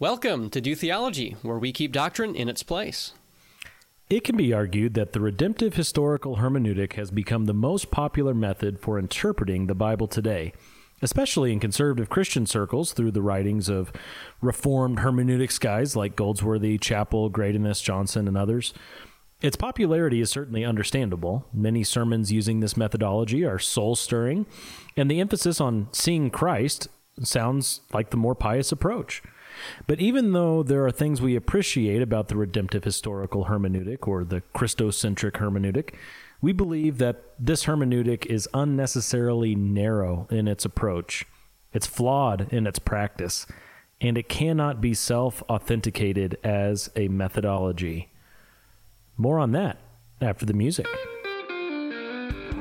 Welcome to Do Theology, where we keep doctrine in its place. It can be argued that the redemptive historical hermeneutic has become the most popular method for interpreting the Bible today, especially in conservative Christian circles through the writings of reformed hermeneutics guys like Goldsworthy, Chapell, Greidanus, Johnson, and others. Its popularity is certainly understandable. Many sermons using this methodology are soul stirring, and the emphasis on seeing Christ sounds like the more pious approach. But even though there are things we appreciate about the redemptive historical hermeneutic or the Christocentric hermeneutic, we believe that this hermeneutic is unnecessarily narrow in its approach. It's flawed in its practice, and it cannot be self authenticated as a methodology. More on that after the music.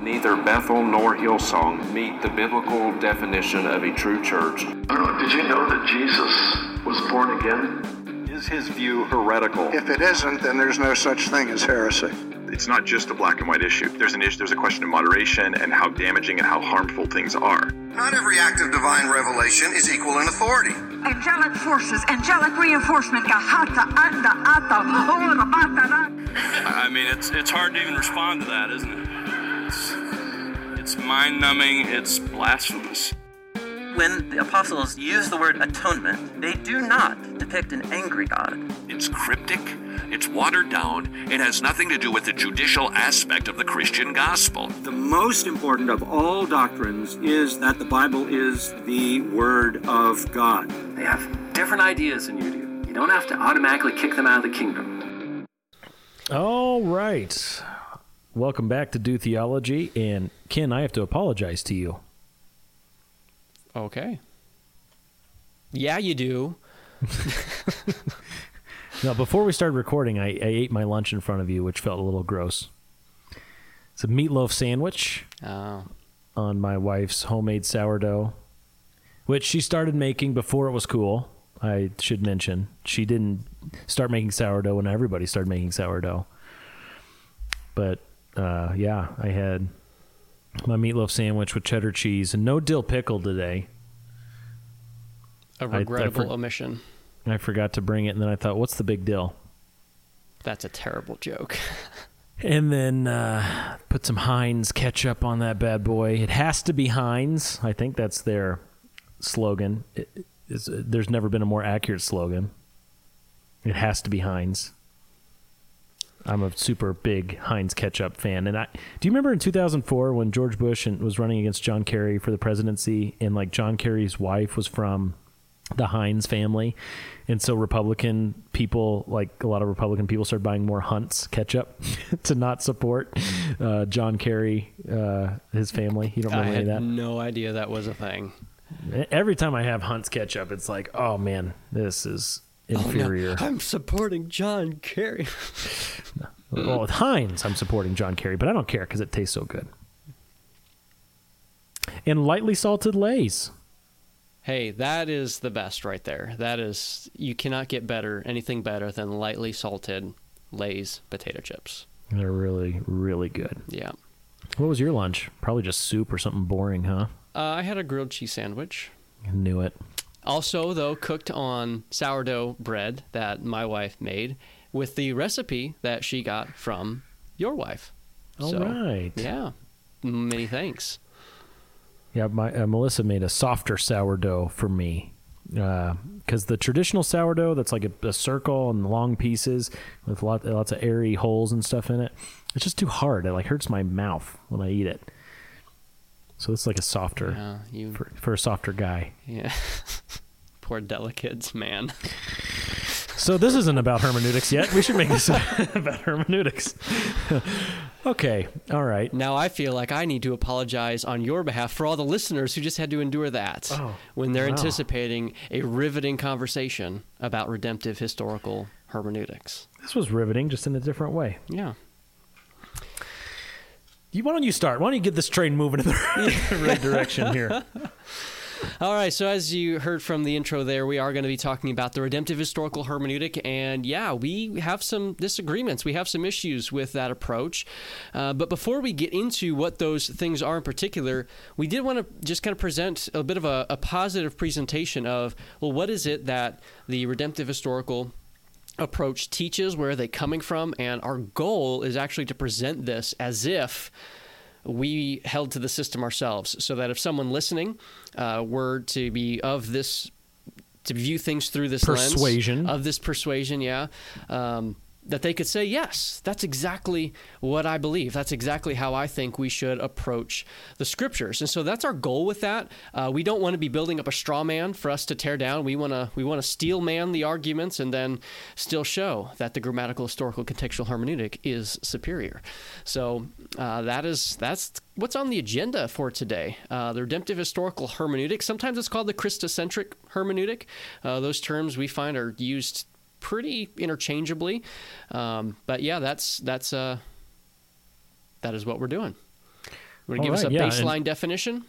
Neither Bethel nor Hillsong meet the biblical definition of a true church. Did you know that Jesus was born again? Is his view heretical? If it isn't, then there's no such thing as heresy. It's not just a black and white issue. There's an issue. There's a question of moderation and how damaging and how harmful things are. Not every act of divine revelation is equal in authority. Angelic forces, angelic reinforcement. I mean, it's it's hard to even respond to that, isn't it? It's, it's mind numbing. It's blasphemous. When the apostles use the word atonement, they do not depict an angry God. It's cryptic, it's watered down, it has nothing to do with the judicial aspect of the Christian gospel. The most important of all doctrines is that the Bible is the Word of God. They have different ideas than you do. You don't have to automatically kick them out of the kingdom. All right. Welcome back to Do Theology. And Ken, I have to apologize to you. Okay. Yeah, you do. now, before we started recording, I, I, ate my lunch in front of you, which felt a little gross. It's a meatloaf sandwich oh. on my wife's homemade sourdough, which she started making before it was cool. I should mention she didn't start making sourdough when everybody started making sourdough. But uh, yeah, I had my meatloaf sandwich with cheddar cheese and no dill pickle today. A regrettable I, I for- omission. I forgot to bring it, and then I thought, what's the big deal? That's a terrible joke. and then uh, put some Heinz ketchup on that bad boy. It has to be Heinz. I think that's their slogan. It, there's never been a more accurate slogan. It has to be Heinz. I'm a super big Heinz ketchup fan, and I do you remember in 2004 when George Bush was running against John Kerry for the presidency, and like John Kerry's wife was from the Heinz family, and so Republican people, like a lot of Republican people, started buying more Hunt's ketchup to not support uh, John Kerry, uh, his family. You don't remember I had that? No idea that was a thing. Every time I have Hunt's ketchup, it's like, oh man, this is inferior. Oh, no. I'm supporting John Kerry. well, with Heinz, I'm supporting John Kerry, but I don't care because it tastes so good. And lightly salted Lay's. Hey, that is the best right there. That is, you cannot get better, anything better than lightly salted Lay's potato chips. They're really, really good. Yeah. What was your lunch? Probably just soup or something boring, huh? Uh, I had a grilled cheese sandwich. I knew it. Also, though, cooked on sourdough bread that my wife made with the recipe that she got from your wife. All so, right. Yeah. Many thanks. Yeah, my uh, Melissa made a softer sourdough for me because uh, the traditional sourdough that's like a, a, circle and long pieces with lot, lots of airy holes and stuff in it, it's just too hard. It like hurts my mouth when I eat it. So it's like a softer yeah, you, for, for a softer guy. Yeah. Poor delicates, man. So this isn't about hermeneutics yet. We should make this about hermeneutics. okay, all right. Now I feel like I need to apologize on your behalf for all the listeners who just had to endure that oh, when they're wow. anticipating a riveting conversation about redemptive historical hermeneutics. This was riveting, just in a different way. Yeah. You, why don't you start? Why don't you get this train moving in the right direction here? All right, so as you heard from the intro there, we are going to be talking about the redemptive historical hermeneutic. And yeah, we have some disagreements. We have some issues with that approach. Uh, but before we get into what those things are in particular, we did want to just kind of present a bit of a, a positive presentation of, well, what is it that the redemptive historical approach teaches? Where are they coming from? And our goal is actually to present this as if we held to the system ourselves so that if someone listening uh, were to be of this to view things through this persuasion lens of this persuasion yeah um, that they could say, yes, that's exactly what I believe. That's exactly how I think we should approach the scriptures. And so that's our goal with that. Uh, we don't want to be building up a straw man for us to tear down. We want to we want to steel man the arguments and then still show that the grammatical, historical, contextual hermeneutic is superior. So uh, that is that's what's on the agenda for today. Uh, the redemptive historical hermeneutic. Sometimes it's called the Christocentric hermeneutic. Uh, those terms we find are used pretty interchangeably. Um, but yeah, that's that's uh, that is what we're doing. Want to give right, us a yeah, baseline definition?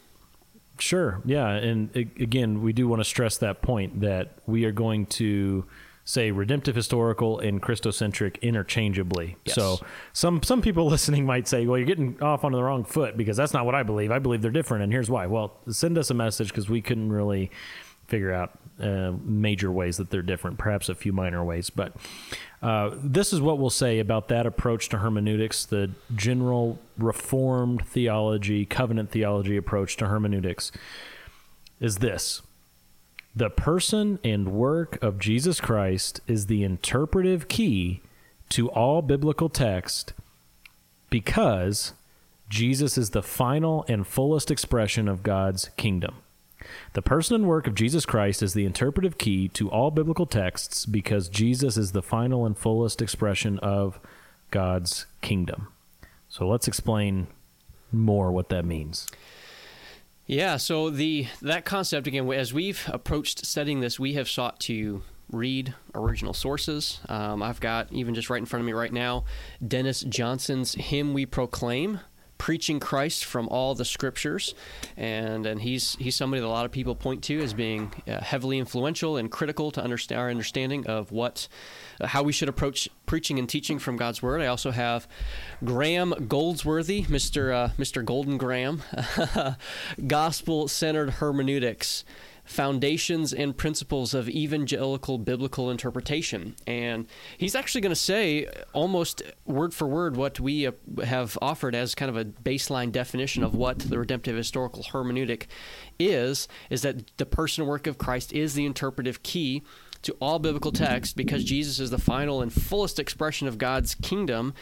Sure. Yeah, and again, we do want to stress that point that we are going to say redemptive historical and christocentric interchangeably yes. so some some people listening might say well you're getting off on the wrong foot because that's not what i believe i believe they're different and here's why well send us a message because we couldn't really figure out uh, major ways that they're different, perhaps a few minor ways. But uh, this is what we'll say about that approach to hermeneutics, the general Reformed theology, covenant theology approach to hermeneutics, is this. The person and work of Jesus Christ is the interpretive key to all biblical text because Jesus is the final and fullest expression of God's kingdom. The person and work of Jesus Christ is the interpretive key to all biblical texts because Jesus is the final and fullest expression of God's kingdom. So let's explain more what that means. Yeah, so the that concept again, as we've approached studying this, we have sought to read original sources. Um, I've got even just right in front of me right now, Dennis Johnson's "Him We Proclaim." Preaching Christ from all the scriptures, and and he's he's somebody that a lot of people point to as being uh, heavily influential and critical to understand our understanding of what uh, how we should approach preaching and teaching from God's word. I also have Graham Goldsworthy, Mr. Uh, Mr. Golden Graham, gospel centered hermeneutics foundations and principles of evangelical biblical interpretation. And he's actually going to say almost word for word what we have offered as kind of a baseline definition of what the redemptive historical hermeneutic is is that the person and work of Christ is the interpretive key to all biblical text because Jesus is the final and fullest expression of God's kingdom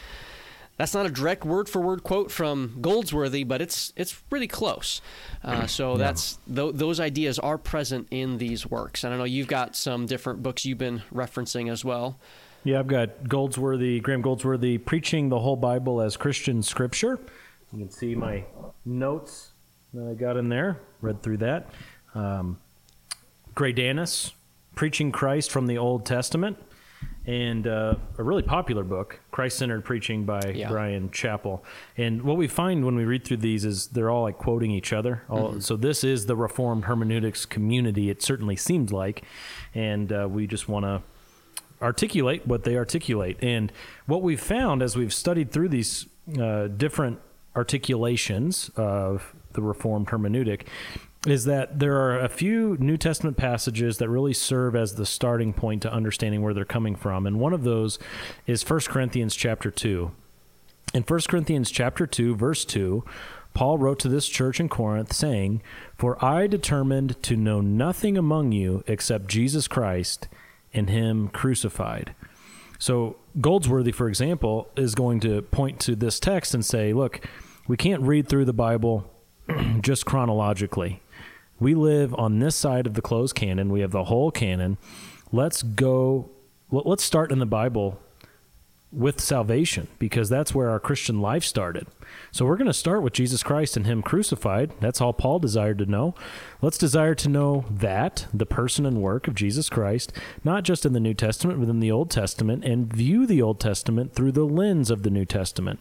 that's not a direct word for word quote from Goldsworthy, but it's it's really close. Uh, so yeah. that's th- those ideas are present in these works. And I know you've got some different books you've been referencing as well. Yeah, I've got Goldsworthy, Graham Goldsworthy, preaching the whole Bible as Christian scripture. You can see my notes that I got in there. Read through that. Um, Greidanus, preaching Christ from the Old Testament and uh, a really popular book, Christ Centered Preaching by yeah. Bryan Chapell. And what we find when we read through these is they're all like quoting each other. All, mm-hmm. So this is the Reformed hermeneutics community, it certainly seems like. And uh, we just want to articulate what they articulate. And what we've found as we've studied through these uh, different articulations of the Reformed hermeneutic is that there are a few New Testament passages that really serve as the starting point to understanding where they're coming from. And one of those is 1 Corinthians chapter 2. In 1 Corinthians chapter 2, verse 2, Paul wrote to this church in Corinth, saying, For I determined to know nothing among you except Jesus Christ and Him crucified. So, Goldsworthy, for example, is going to point to this text and say, Look, we can't read through the Bible just chronologically we live on this side of the closed canon. We have the whole canon. Let's go. Let's start in the Bible with salvation because that's where our Christian life started. So we're going to start with Jesus Christ and Him crucified. That's all Paul desired to know. Let's desire to know that, the person and work of Jesus Christ, not just in the New Testament, but in the Old Testament, and view the Old Testament through the lens of the New Testament.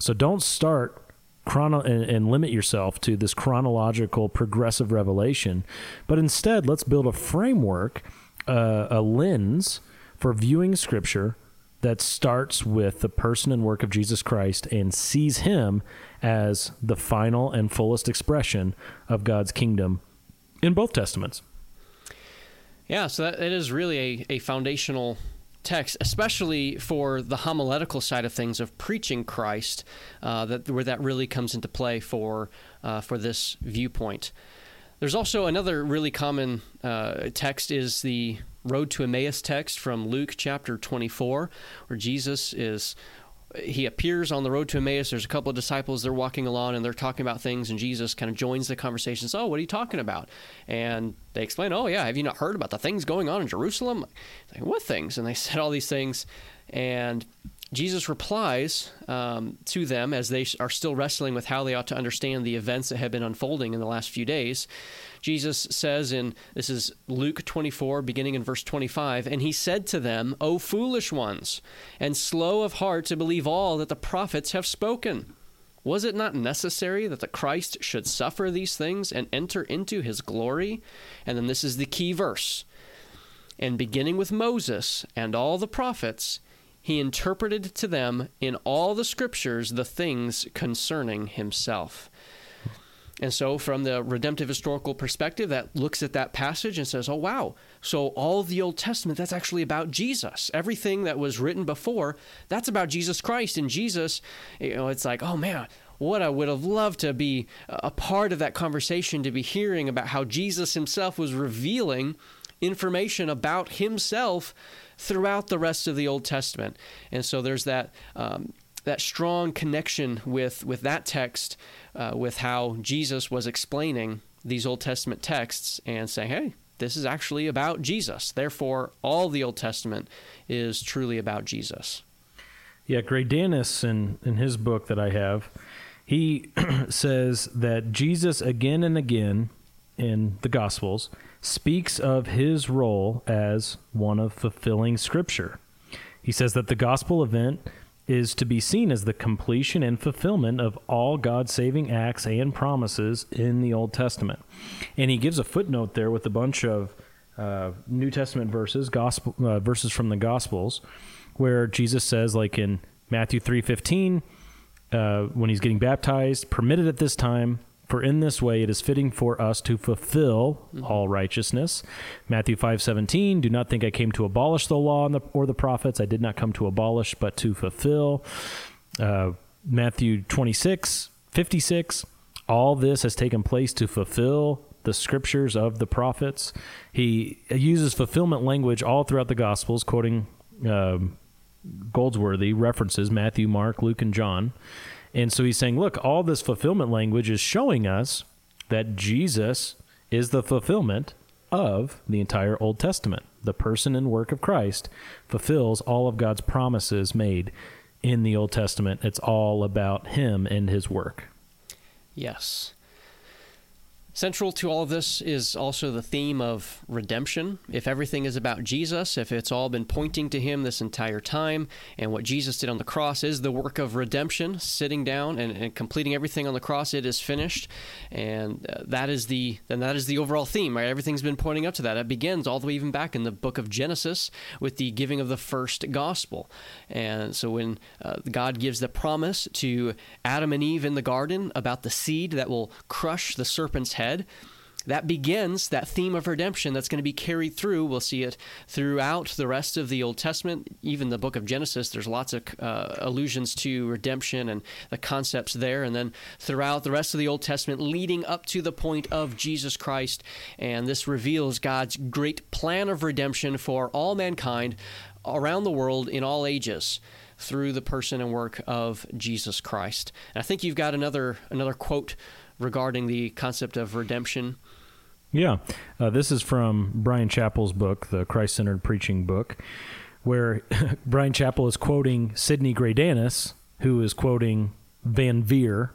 So don't start chrono and, and limit yourself to this chronological progressive revelation, but instead let's build a framework, uh, a lens for viewing Scripture that starts with the person and work of Jesus Christ and sees him as the final and fullest expression of God's kingdom in both testaments. Yeah, so that it is really a, a foundational text, especially for the homiletical side of things of preaching Christ, uh, that where that really comes into play for uh, for this viewpoint. There's also another really common uh, text is the Road to Emmaus text from Luke chapter 24, where Jesus is he appears on the road to Emmaus. There's a couple of disciples. They're walking along and they're talking about things, and Jesus kind of joins the conversation. So, oh, what are you talking about? And they explain, oh, yeah, have you not heard about the things going on in Jerusalem? Like, what things? And they said all these things. And Jesus replies um, to them as they are still wrestling with how they ought to understand the events that have been unfolding in the last few days. Jesus says in this is Luke 24, beginning in verse 25, and he said to them, O foolish ones, and slow of heart to believe all that the prophets have spoken. Was it not necessary that the Christ should suffer these things and enter into his glory? And then this is the key verse. And beginning with Moses and all the prophets, he interpreted to them in all the scriptures the things concerning himself. And so, from the redemptive historical perspective, that looks at that passage and says, oh, wow. So, all the Old Testament, that's actually about Jesus. Everything that was written before, that's about Jesus Christ. And Jesus, you know, it's like, oh, man, what I would have loved to be a part of that conversation, to be hearing about how Jesus himself was revealing information about himself throughout the rest of the Old Testament. And so there's that. Um, that strong connection with, with that text, uh, with how Jesus was explaining these Old Testament texts and saying, hey, this is actually about Jesus. Therefore, all the Old Testament is truly about Jesus. Yeah, Greidanus, in, in his book that I have, he says that Jesus again and again in the Gospels speaks of his role as one of fulfilling Scripture. He says that the gospel event is to be seen as the completion and fulfillment of all God's saving acts and promises in the Old Testament. And he gives a footnote there with a bunch of uh, New Testament verses, gospel uh, verses from the Gospels, where Jesus says, like in Matthew three fifteen, uh, when he's getting baptized, permitted at this time for in this way it is fitting for us to fulfill mm-hmm. all righteousness. Matthew 5:17, do not think I came to abolish the law the, or the prophets. I did not come to abolish, but to fulfill. Uh, Matthew 26, 56, all this has taken place to fulfill the scriptures of the prophets. He uses fulfillment language all throughout the Gospels, quoting uh, Goldsworthy references Matthew, Mark, Luke, and John. And so he's saying, look, all this fulfillment language is showing us that Jesus is the fulfillment of the entire Old Testament. The person and work of Christ fulfills all of God's promises made in the Old Testament. It's all about him and his work. Yes. Central to all of this is also the theme of redemption. If everything is about Jesus, if it's all been pointing to Him this entire time, and what Jesus did on the cross is the work of redemption, sitting down and, and completing everything on the cross, it is finished, and uh, that is the then that is the overall theme. Right, everything's been pointing up to that. It begins all the way even back in the book of Genesis with the giving of the first gospel, and so when uh, God gives the promise to Adam and Eve in the garden about the seed that will crush the serpent's head that begins that theme of redemption that's going to be carried through. We'll see it throughout the rest of the Old Testament, even the book of Genesis. There's lots of uh, allusions to redemption and the concepts there. And then throughout the rest of the Old Testament, leading up to the point of Jesus Christ. And this reveals God's great plan of redemption for all mankind around the world in all ages through the person and work of Jesus Christ. And I think you've got another another quote regarding the concept of redemption. Yeah, uh, this is from Bryan Chapell's book, the Christ Centered Preaching book, where Bryan Chapell is quoting Sidney Greidanus, who is quoting Van Veer.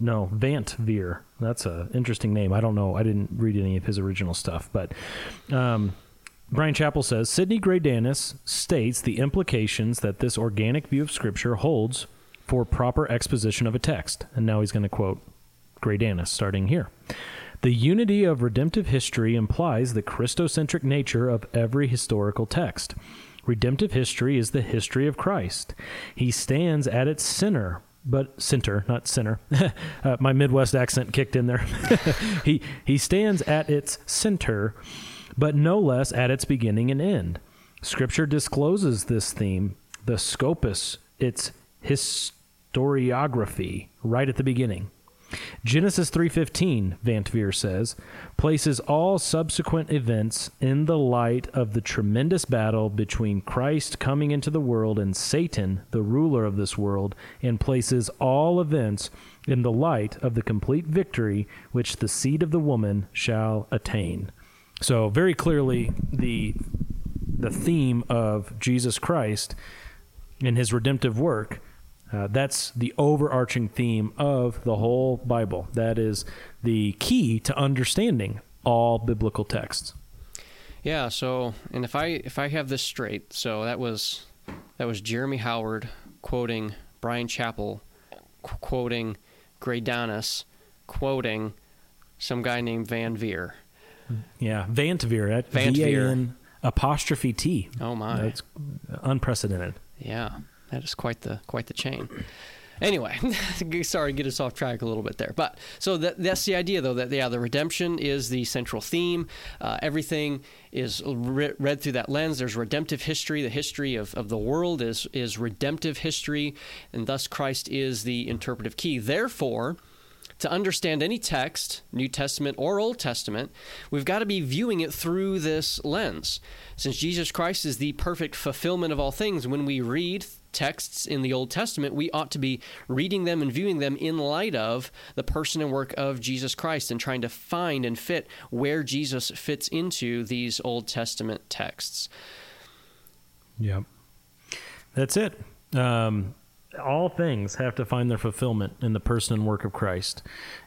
No, Van't Veer. That's an interesting name. I don't know. I didn't read any of his original stuff, but um, Bryan Chapell says Sidney Greidanus states the implications that this organic view of Scripture holds for proper exposition of a text. And now he's going to quote Greidanus starting here. The unity of redemptive history implies the Christocentric nature of every historical text. Redemptive history is the history of Christ. He stands at its center, but center, not center. uh, my Midwest accent kicked in there. he he stands at its center, but no less at its beginning and end. Scripture discloses this theme, the scopus, its historiography, right at the beginning. Genesis 3:15, Van says, places all subsequent events in the light of the tremendous battle between Christ coming into the world and Satan, the ruler of this world, and places all events in the light of the complete victory which the seed of the woman shall attain. So very clearly the the theme of Jesus Christ and his redemptive work uh, that's the overarching theme of the whole Bible. That is the key to understanding all biblical texts. Yeah. So, and if I if I have this straight, so that was that was Jeremy Howard quoting Bryan Chapell, qu- quoting Greidanus, quoting some guy named Van Veer. Yeah, Van Veer. Van Veer. apostrophe T. Oh my, that's unprecedented. Yeah. That is quite the quite the chain. Anyway, sorry, get us off track a little bit there. But so that, that's the idea, though, that yeah, the redemption is the central theme. Uh, everything is re- read through that lens. There's redemptive history. The history of, of the world is is redemptive history, and thus Christ is the interpretive key. Therefore, to understand any text, New Testament or Old Testament, we've got to be viewing it through this lens. Since Jesus Christ is the perfect fulfillment of all things, when we read texts in the Old Testament, we ought to be reading them and viewing them in light of the person and work of Jesus Christ and trying to find and fit where Jesus fits into these Old Testament texts. Yep. That's it. Um, all things have to find their fulfillment in the person and work of Christ.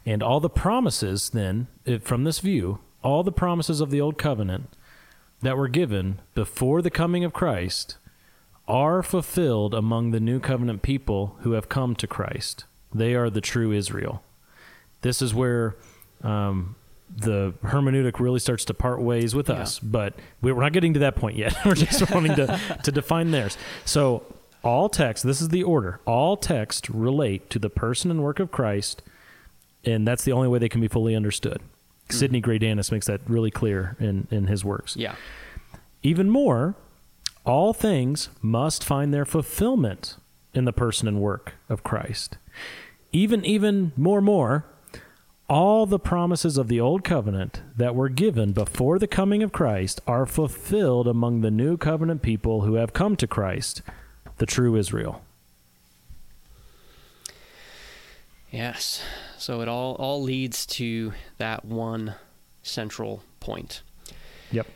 And all the promises, then, from this view, all the promises of the Old Covenant that were given before the coming of Christ are fulfilled among the new covenant people who have come to Christ. They are the true Israel. This is where um, the hermeneutic really starts to part ways with us, but we're not getting to that point yet. we're just wanting to, to define theirs. So, all text, this is the order, all text relate to the person and work of Christ, and that's the only way they can be fully understood. Mm-hmm. Sidney Greidanus makes that really clear in, in his works. Yeah. Even more, all things must find their fulfillment in the person and work of Christ. Even even more more all the promises of the old covenant that were given before the coming of Christ are fulfilled among the new covenant people who have come to Christ, the true Israel. Yes. So it all all leads to that one central point. Yep.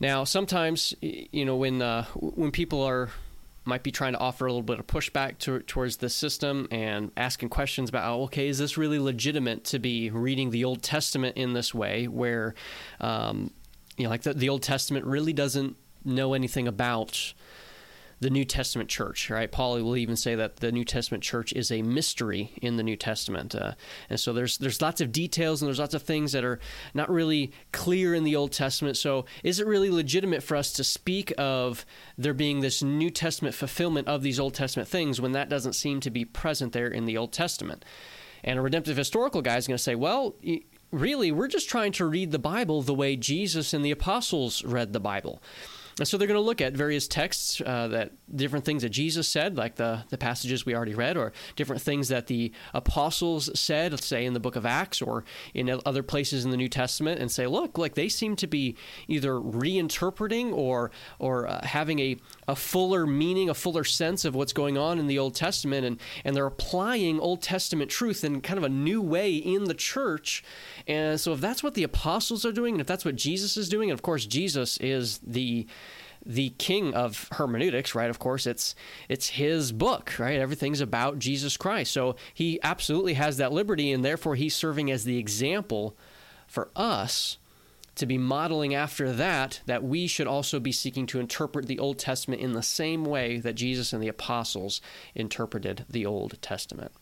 Now, sometimes you know when uh, when people are might be trying to offer a little bit of pushback to, towards the system and asking questions about, oh, okay, is this really legitimate to be reading the Old Testament in this way, where um, you know, like the, the Old Testament really doesn't know anything about the New Testament church, right? Paul will even say that the New Testament church is a mystery in the New Testament, uh, and so there's there's lots of details and there's lots of things that are not really clear in the Old Testament. So, is it really legitimate for us to speak of there being this New Testament fulfillment of these Old Testament things when that doesn't seem to be present there in the Old Testament? And a redemptive historical guy is going to say, well. Really, we're just trying to read the Bible the way Jesus and the apostles read the Bible. And so they're going to look at various texts uh, that different things that Jesus said, like the, the passages we already read, or different things that the apostles said, let's say in the book of Acts or in other places in the New Testament, and say, look, like they seem to be either reinterpreting or or uh, having a, a fuller meaning, a fuller sense of what's going on in the Old Testament, and and they're applying Old Testament truth in kind of a new way in the church. And so if that's what the apostles are doing, and if that's what Jesus is doing, and of course Jesus is the the king of hermeneutics, right? Of course, it's it's his book, right? Everything's about Jesus Christ. So he absolutely has that liberty, and therefore he's serving as the example for us to be modeling after that, that we should also be seeking to interpret the Old Testament in the same way that Jesus and the apostles interpreted the Old Testament.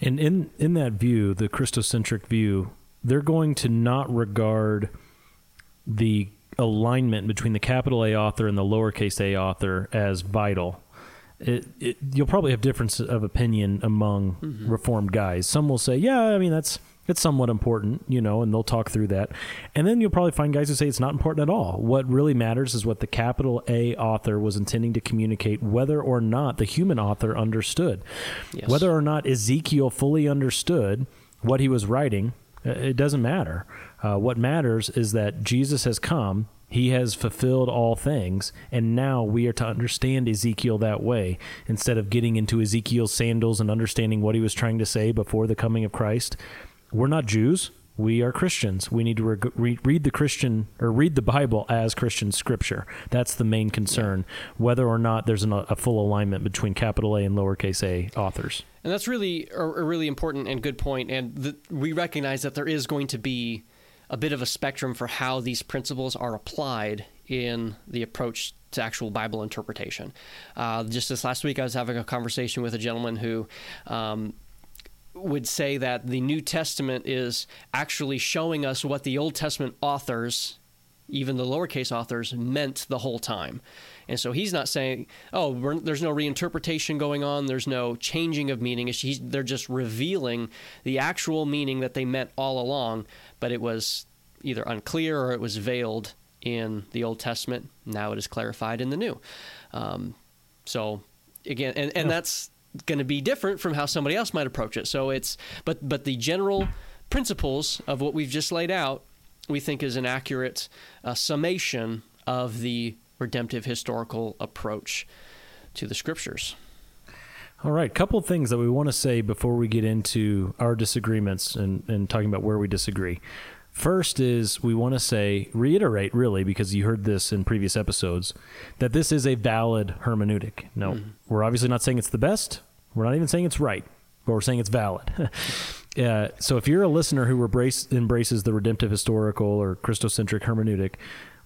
And in in that view, the Christocentric view, they're going to not regard the alignment between the capital A author and the lowercase a author as vital. It, it, you'll probably have difference of opinion among mm-hmm. reformed guys. Some will say, "Yeah, I mean that's it's somewhat important, you know, and they'll talk through that. And then you'll probably find guys who say it's not important at all. What really matters is what the capital A author was intending to communicate, whether or not the human author understood. Yes. Whether or not Ezekiel fully understood what he was writing, uh, it doesn't matter. Uh, what matters is that Jesus has come he has fulfilled all things, and now we are to understand Ezekiel that way instead of getting into Ezekiel's sandals and understanding what he was trying to say before the coming of Christ we're not Jews. We are Christians. We need to re- re- read the Christian or read the Bible as Christian scripture. That's the main concern, whether or not there's an, a full alignment between capital A and lowercase a authors. And that's really a, a really important and good point. And the, we recognize that there is going to be a bit of a spectrum for how these principles are applied in the approach to actual Bible interpretation. Uh, just this last week, I was having a conversation with a gentleman who um, would say that the New Testament is actually showing us what the Old Testament authors, even the lowercase authors, meant the whole time. And so he's not saying, oh, there's no reinterpretation going on, there's no changing of meaning. He's, they're just revealing the actual meaning that they meant all along, but it was either unclear or it was veiled in the Old Testament. Now it is clarified in the New. Um, so again, and, and that's going to be different from how somebody else might approach it. So it's but but the general principles of what we've just laid out, we think is an accurate uh, summation of the redemptive historical approach to the scriptures. All right, couple things that we want to say before we get into our disagreements and, and talking about where we disagree. First is we want to say, reiterate really, because you heard this in previous episodes, that this is a valid hermeneutic. No, mm-hmm. we're obviously not saying it's the best. We're not even saying it's right, but we're saying it's valid. uh, so if you're a listener who embrace, embraces the redemptive historical or Christocentric hermeneutic,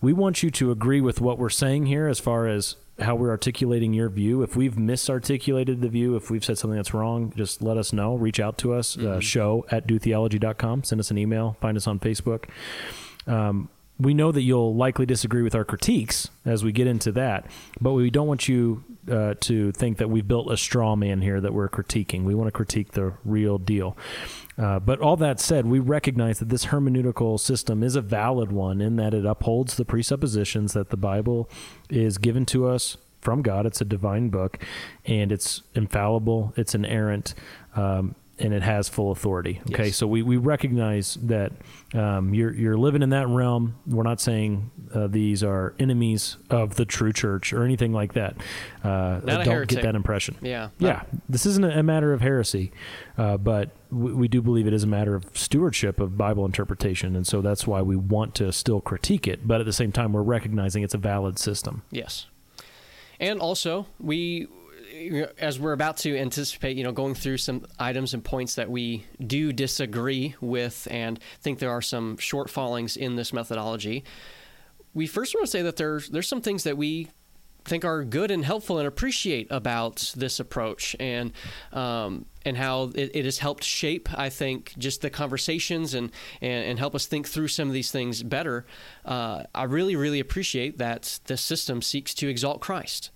we want you to agree with what we're saying here as far as how we're articulating your view. If we've misarticulated the view, if we've said something that's wrong, just let us know. Reach out to us, uh, mm-hmm. uh, show at dotheology.com. Send us an email. Find us on Facebook. Um, we know that you'll likely disagree with our critiques as we get into that, but we don't want you uh, to think that we've built a straw man here that we're critiquing. We want to critique the real deal. Uh, but all that said, we recognize that this hermeneutical system is a valid one in that it upholds the presuppositions that the Bible is given to us from God. It's a divine book, and it's infallible, it's inerrant, um, and it has full authority. Okay, yes. so we, we recognize that um, you're you're living in that realm. We're not saying uh, these are enemies of the true church or anything like that. Uh, don't heretic. get that impression. Yeah, yeah. This isn't a matter of heresy, uh, but we, we, do believe it is a matter of stewardship of Bible interpretation, and so that's why we want to still critique it. But at the same time, we're recognizing it's a valid system. Yes, and also we as we're about to anticipate, you know, going through some items and points that we do disagree with and think there are some shortfallings in this methodology, we first want to say that there's there's some things that we think are good and helpful and appreciate about this approach and um, and how it, it, has helped shape I think just the conversations and, and, and help us think through some of these things better. Uh, I really really appreciate that this system seeks to exalt Christ.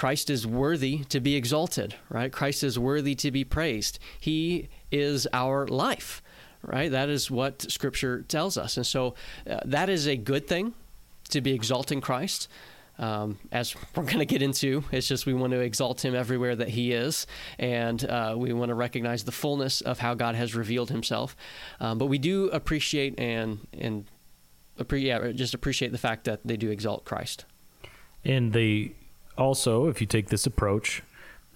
Christ is worthy to be exalted, right? Christ is worthy to be praised. He is our life, right? That is what Scripture tells us. And so uh, that is a good thing to be exalting Christ. Um, as we're going to get into, it's just we want to exalt him everywhere that he is, and uh, we want to recognize the fullness of how God has revealed himself. Um, but we do appreciate and and yeah, just appreciate the fact that they do exalt Christ. And the also, if you take this approach,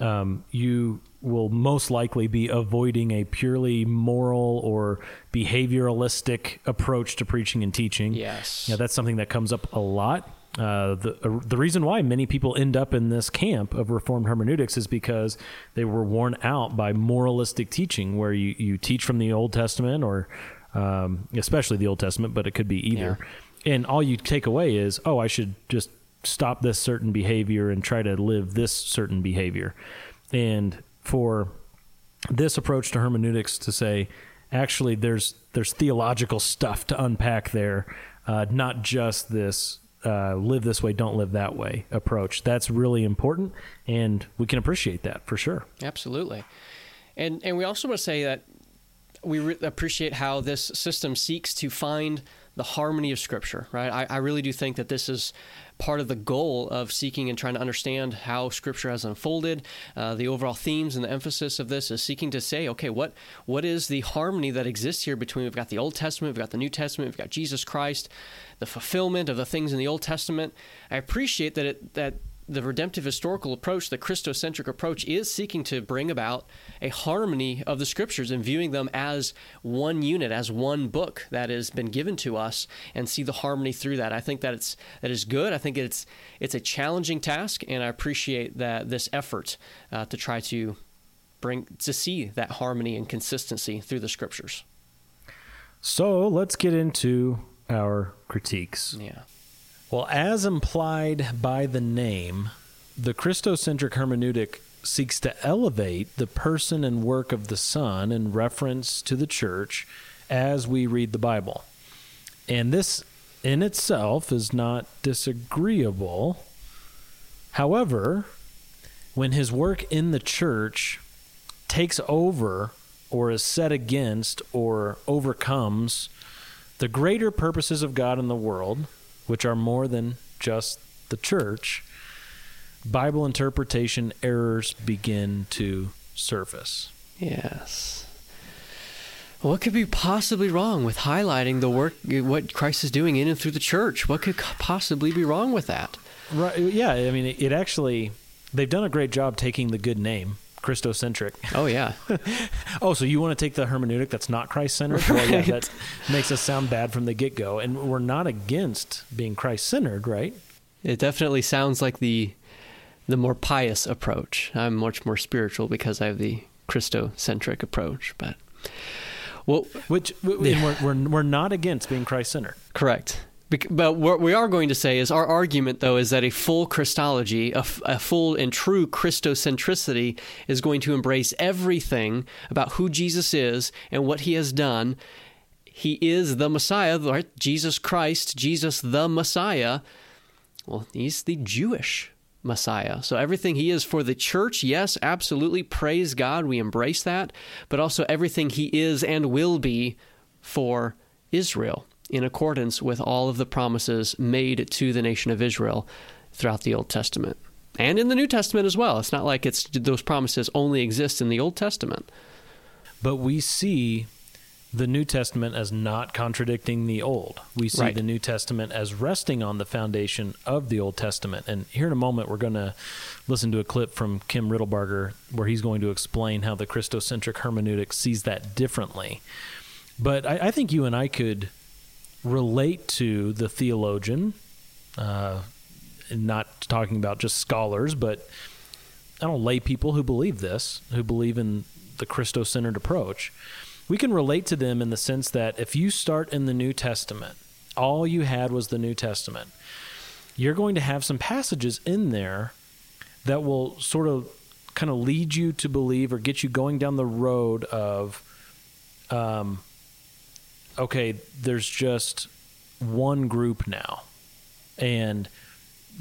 um, you will most likely be avoiding a purely moral or behavioralistic approach to preaching and teaching. Yes. Yeah, that's something that comes up a lot. Uh, the uh, the reason why many people end up in this camp of reformed hermeneutics is because they were worn out by moralistic teaching, where you, you teach from the Old Testament or um, especially the Old Testament, but it could be either. And all you take away is, oh, I should just stop this certain behavior and try to live this certain behavior. And for this approach to hermeneutics to say, actually, there's there's theological stuff to unpack there, uh, not just this uh, live this way, don't live that way approach. That's really important, and we can appreciate that for sure. Absolutely, and and we also want to say that we re- appreciate how this system seeks to find the harmony of Scripture. Right, I, I really do think that this is part of the goal of seeking and trying to understand how Scripture has unfolded. Uh, the overall themes and the emphasis of this is seeking to say, okay, what what is the harmony that exists here between we've got the Old Testament, we've got the New Testament, we've got Jesus Christ, the fulfillment of the things in the Old Testament. I appreciate that it that the redemptive historical approach, the Christocentric approach, is seeking to bring about a harmony of the scriptures and viewing them as one unit, as one book that has been given to us, and see the harmony through that. I think that it's that is good. I think it's it's a challenging task, and I appreciate that this effort uh, to try to bring to see that harmony and consistency through the scriptures. So let's get into our critiques. Yeah. Well, as implied by the name, the Christocentric hermeneutic seeks to elevate the person and work of the Son in reference to the church as we read the Bible. And this in itself is not disagreeable. However, when his work in the church takes over or is set against or overcomes the greater purposes of God in the world, which are more than just the church, Bible interpretation errors begin to surface. Yes. What could be possibly wrong with highlighting the work, what Christ is doing in and through the church? What could possibly be wrong with that? Right. Yeah. I mean, it, it actually, they've done a great job taking the good name, Christocentric. Oh, yeah. oh, so you want to take the hermeneutic that's not Christ centered? Well, yeah, that makes us sound bad from the get go. And we're not against being Christ centered, right? It definitely sounds like the the more pious approach. I'm much more spiritual because I have the Christocentric approach, but well, which we're, we're we're not against being Christ centered. Correct. But what we are going to say is our argument, though, is that a full Christology, a, a, full and true Christocentricity, is going to embrace everything about who Jesus is and what he has done. He is the Messiah, right? Jesus Christ, Jesus the Messiah. Well, he's the Jewish Messiah. So everything he is for the church, yes, absolutely. Praise God. We embrace that. But also everything he is and will be for Israel in accordance with all of the promises made to the nation of Israel throughout the Old Testament and in the New Testament as well. It's not like it's those promises only exist in the Old Testament. But we see the New Testament as not contradicting the Old. We see right. the New Testament as resting on the foundation of the Old Testament. And here in a moment, we're going to listen to a clip from Kim Riddlebarger where he's going to explain how the Christocentric hermeneutic sees that differently. But I, I think you and I could relate to the theologian, uh, not talking about just scholars, but I don't lay people who believe this, who believe in the Christocentered approach. We can relate to them in the sense that if you start in the New Testament, all you had was the New Testament, you're going to have some passages in there that will sort of kind of lead you to believe or get you going down the road of um, okay, there's just one group now, and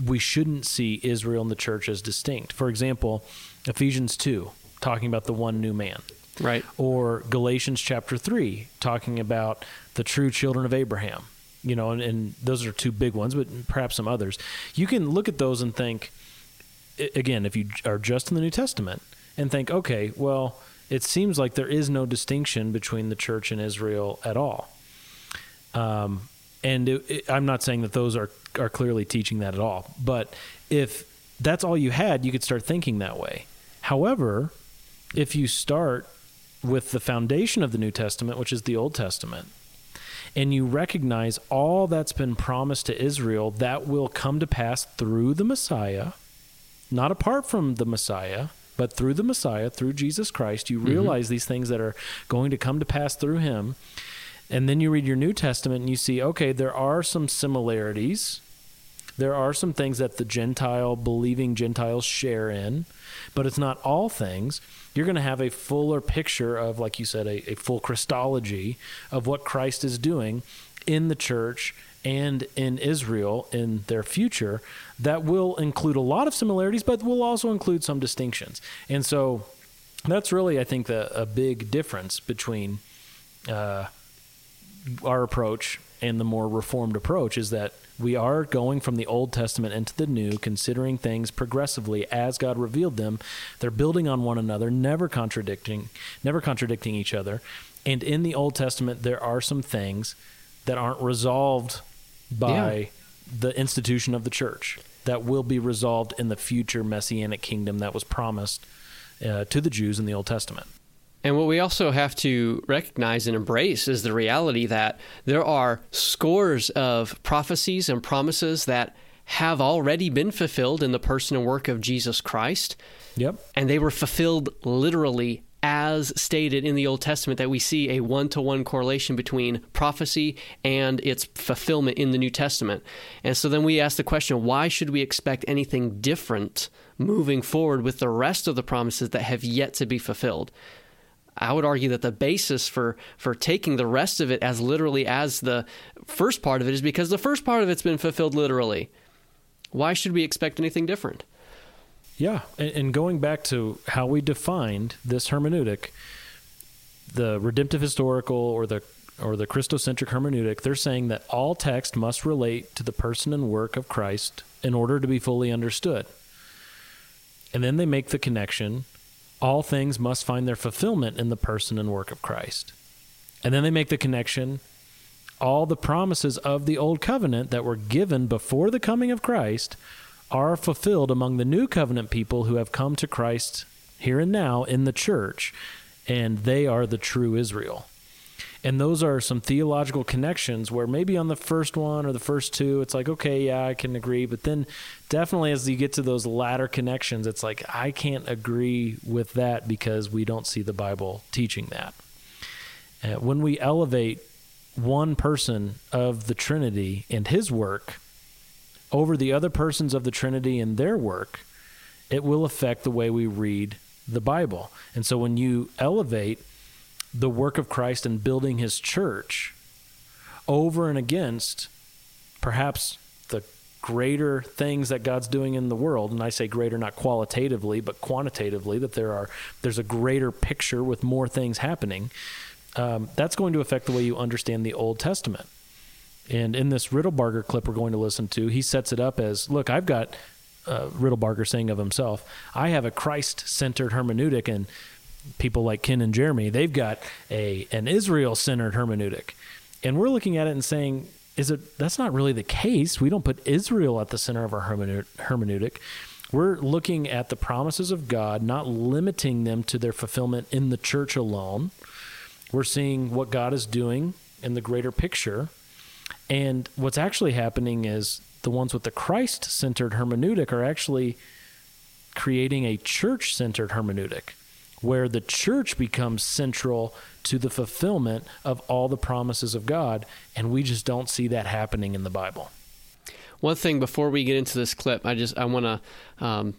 we shouldn't see Israel and the church as distinct. For example, Ephesians 2, talking about the one new man. Right. Or Galatians chapter 3, talking about the true children of Abraham. You know, and, and those are two big ones, but perhaps some others. You can look at those and think, again, if you are just in the New Testament, and think, okay, well, it seems like there is no distinction between the church and Israel at all. Um, and it, it, I'm not saying that those are are clearly teaching that at all, but if that's all you had, you could start thinking that way. However, if you start with the foundation of the New Testament, which is the Old Testament, and you recognize all that's been promised to Israel that will come to pass through the Messiah, not apart from the Messiah, but through the Messiah, through Jesus Christ, you realize mm-hmm. these things that are going to come to pass through him, And then you read your New Testament and you see, okay, there are some similarities. There are some things that the Gentile, believing Gentiles share in, but it's not all things. You're going to have a fuller picture of, like you said, a, a full Christology of what Christ is doing in the church and in Israel in their future that will include a lot of similarities, but will also include some distinctions. And so that's really, I think, the, a big difference between uh, our approach and the more reformed approach is that we are going from the Old Testament into the New, considering things progressively as God revealed them. They're building on one another, never contradicting, never contradicting each other. And in the Old Testament, there are some things that aren't resolved by yeah. the institution of the church that will be resolved in the future messianic kingdom that was promised uh, to the Jews in the Old Testament. And what we also have to recognize and embrace is the reality that there are scores of prophecies and promises that have already been fulfilled in the person and work of Jesus Christ. Yep. And they were fulfilled literally as stated in the Old Testament that we see a one to one correlation between prophecy and its fulfillment in the New Testament. And so then we ask the question why should we expect anything different moving forward with the rest of the promises that have yet to be fulfilled? I would argue that the basis for for taking the rest of it as literally as the first part of it is because the first part of it's been fulfilled literally. Why should we expect anything different? Yeah, and going back to how we defined this hermeneutic, the redemptive historical or the or the Christocentric hermeneutic, they're saying that all text must relate to the person and work of Christ in order to be fully understood. And then they make the connection all things must find their fulfillment in the person and work of Christ. And then they make the connection all the promises of the old covenant that were given before the coming of Christ are fulfilled among the new covenant people who have come to Christ here and now in the church, and they are the true Israel. And those are some theological connections where maybe on the first one or the first two, it's like, okay, yeah, I can agree. But then definitely as you get to those latter connections, it's like, I can't agree with that because we don't see the Bible teaching that. Uh, when we elevate one person of the Trinity and his work over the other persons of the Trinity and their work, it will affect the way we read the Bible. And so when you elevate the work of Christ and building his church over and against perhaps the greater things that God's doing in the world and I say greater not qualitatively but quantitatively that there are there's a greater picture with more things happening um, that's going to affect the way you understand the Old Testament and in this Riddlebarger clip we're going to listen to he sets it up as look I've got uh, Riddlebarger saying of himself I have a Christ centered hermeneutic and people like Ken and Jeremy, they've got a an Israel centered hermeneutic. And we're looking at it and saying, is it that's not really the case. We don't put Israel at the center of our hermeneutic. We're looking at the promises of God, not limiting them to their fulfillment in the church alone. We're seeing what God is doing in the greater picture. And what's actually happening is the ones with the Christ centered hermeneutic are actually creating a church centered hermeneutic where the church becomes central to the fulfillment of all the promises of God. And we just don't see that happening in the Bible. One thing before we get into this clip, I just I want to um,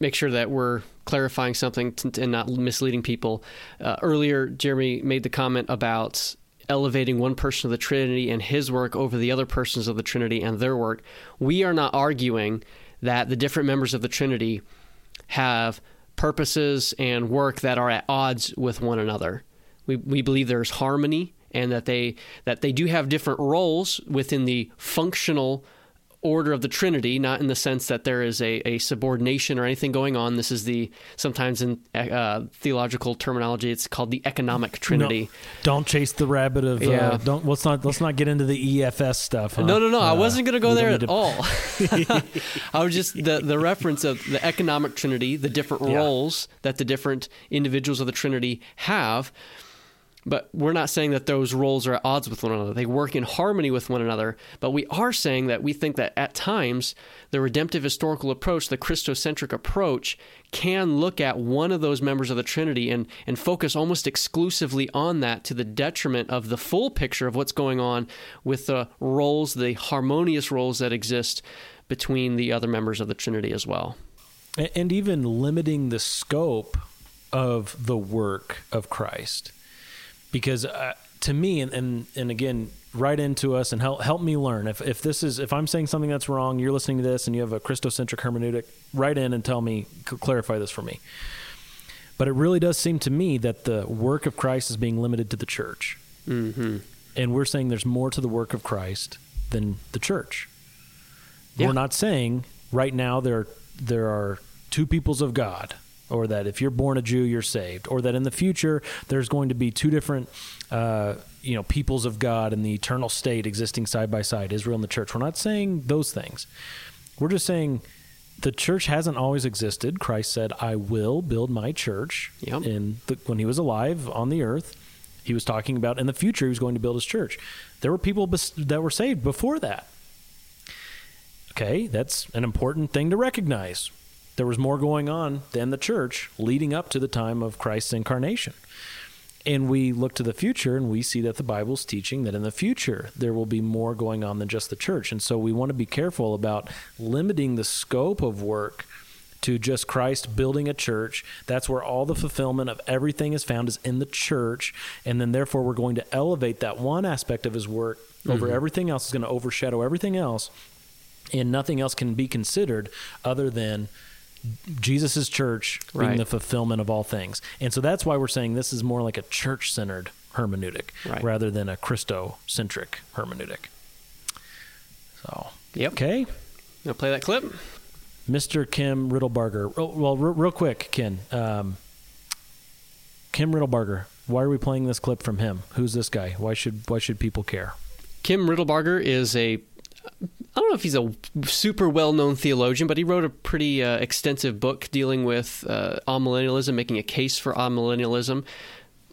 make sure that we're clarifying something and not misleading people. Uh, earlier, Jeremy made the comment about elevating one person of the Trinity and his work over the other persons of the Trinity and their work. We are not arguing that the different members of the Trinity have purposes and work that are at odds with one another. We, we believe there's harmony and that they that they do have different roles within the functional order of the Trinity, not in the sense that there is a, a subordination or anything going on. This is the sometimes in uh, theological terminology, it's called the economic Trinity. No, don't chase the rabbit of uh, yeah. Uh, don't let's not let's not get into the EFS stuff. Huh? No, no, no. Uh, I wasn't going to go there at to... all. I was just the the reference of the economic Trinity, the different yeah. roles that the different individuals of the Trinity have. But we're not saying that those roles are at odds with one another. They work in harmony with one another. But we are saying that we think that at times the redemptive historical approach, the Christocentric approach, can look at one of those members of the Trinity and, and focus almost exclusively on that to the detriment of the full picture of what's going on with the roles, the harmonious roles that exist between the other members of the Trinity as well. And even limiting the scope of the work of Christ because uh, to me, and, and and again, write into us and help help me learn. If if this is if I'm saying something that's wrong, you're listening to this and you have a Christocentric hermeneutic, write in and tell me clarify this for me. But it really does seem to me that the work of Christ is being limited to the church, mm-hmm. and we're saying there's more to the work of Christ than the church. Yeah. We're not saying right now there there are two peoples of God or that if you're born a Jew, you're saved, or that in the future there's going to be two different, uh, you know, peoples of God in the eternal state existing side by side, Israel and the church. We're not saying those things. We're just saying the church hasn't always existed. Christ said, "I will build my church." Yep. In the, when he was alive on the earth, he was talking about in the future he was going to build his church. There were people bes- that were saved before that. Okay, that's an important thing to recognize there was more going on than the church leading up to the time of Christ's incarnation. And we look to the future and we see that the Bible's teaching that in the future there will be more going on than just the church. And so we want to be careful about limiting the scope of work to just Christ building a church. That's where all the fulfillment of everything is found is in the church. And then therefore we're going to elevate that one aspect of his work over mm-hmm. everything else is going to overshadow everything else. And nothing else can be considered other than Jesus' church being right. the fulfillment of all things. And so that's why we're saying this is more like a church centered hermeneutic right. rather than a Christocentric hermeneutic. So, yep. okay. Gonna play that clip? Mr. Kim Riddlebarger. Oh, well, real, real quick, Ken. Um, Kim Riddlebarger. Why are we playing this clip from him? Who's this guy? Why should why should people care? Kim Riddlebarger is a I don't know if he's a super well known theologian, but he wrote a pretty uh, extensive book dealing with uh, amillennialism, making a case for amillennialism.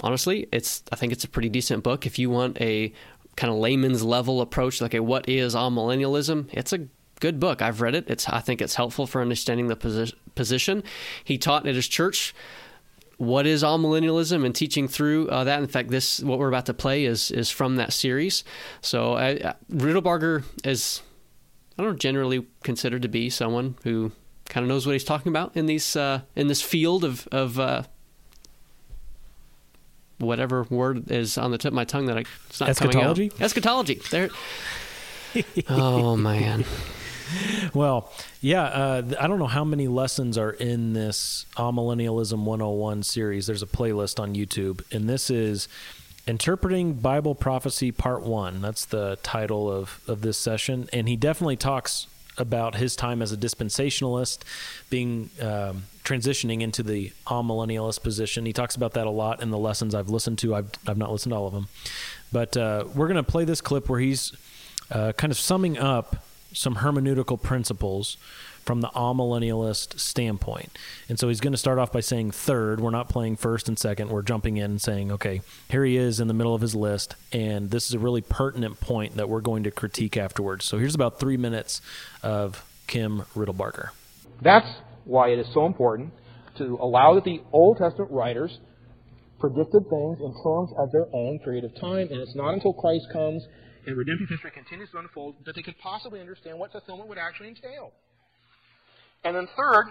Honestly, it's I think it's a pretty decent book. If you want a kind of layman's level approach, like a what is amillennialism, it's a good book. I've read it. It's I think it's helpful for understanding the posi- position. He taught at his church what is amillennialism and teaching through uh, that. In fact, this what we're about to play is is from that series. So uh, Riddlebarger is I don't know generally considered to be someone who kind of knows what he's talking about in these uh, in this field of of uh, whatever word is on the tip of my tongue that I it's not eschatology. Eschatology. There. oh man well, yeah, uh, I don't know how many lessons are in this Amillennialism 101 series. There's a playlist on YouTube, and this is Interpreting Bible Prophecy Part 1. That's the title of, of this session. And he definitely talks about his time as a dispensationalist, being um, transitioning into the amillennialist position. He talks about that a lot in the lessons I've listened to. I've, I've not listened to all of them. But uh, we're going to play this clip where he's uh, kind of summing up some hermeneutical principles from the amillennialist standpoint. And so he's going to start off by saying third. We're not playing first and second. We're jumping in and saying, okay, here he is in the middle of his list. And this is a really pertinent point that we're going to critique afterwards. So here's about three minutes of Kim Riddlebarger. That's why it is so important to allow that the Old Testament writers predicted things in terms of their own period of time. And it's not until Christ comes and redemptive history continues to unfold, that they could possibly understand what fulfillment would actually entail. And then third,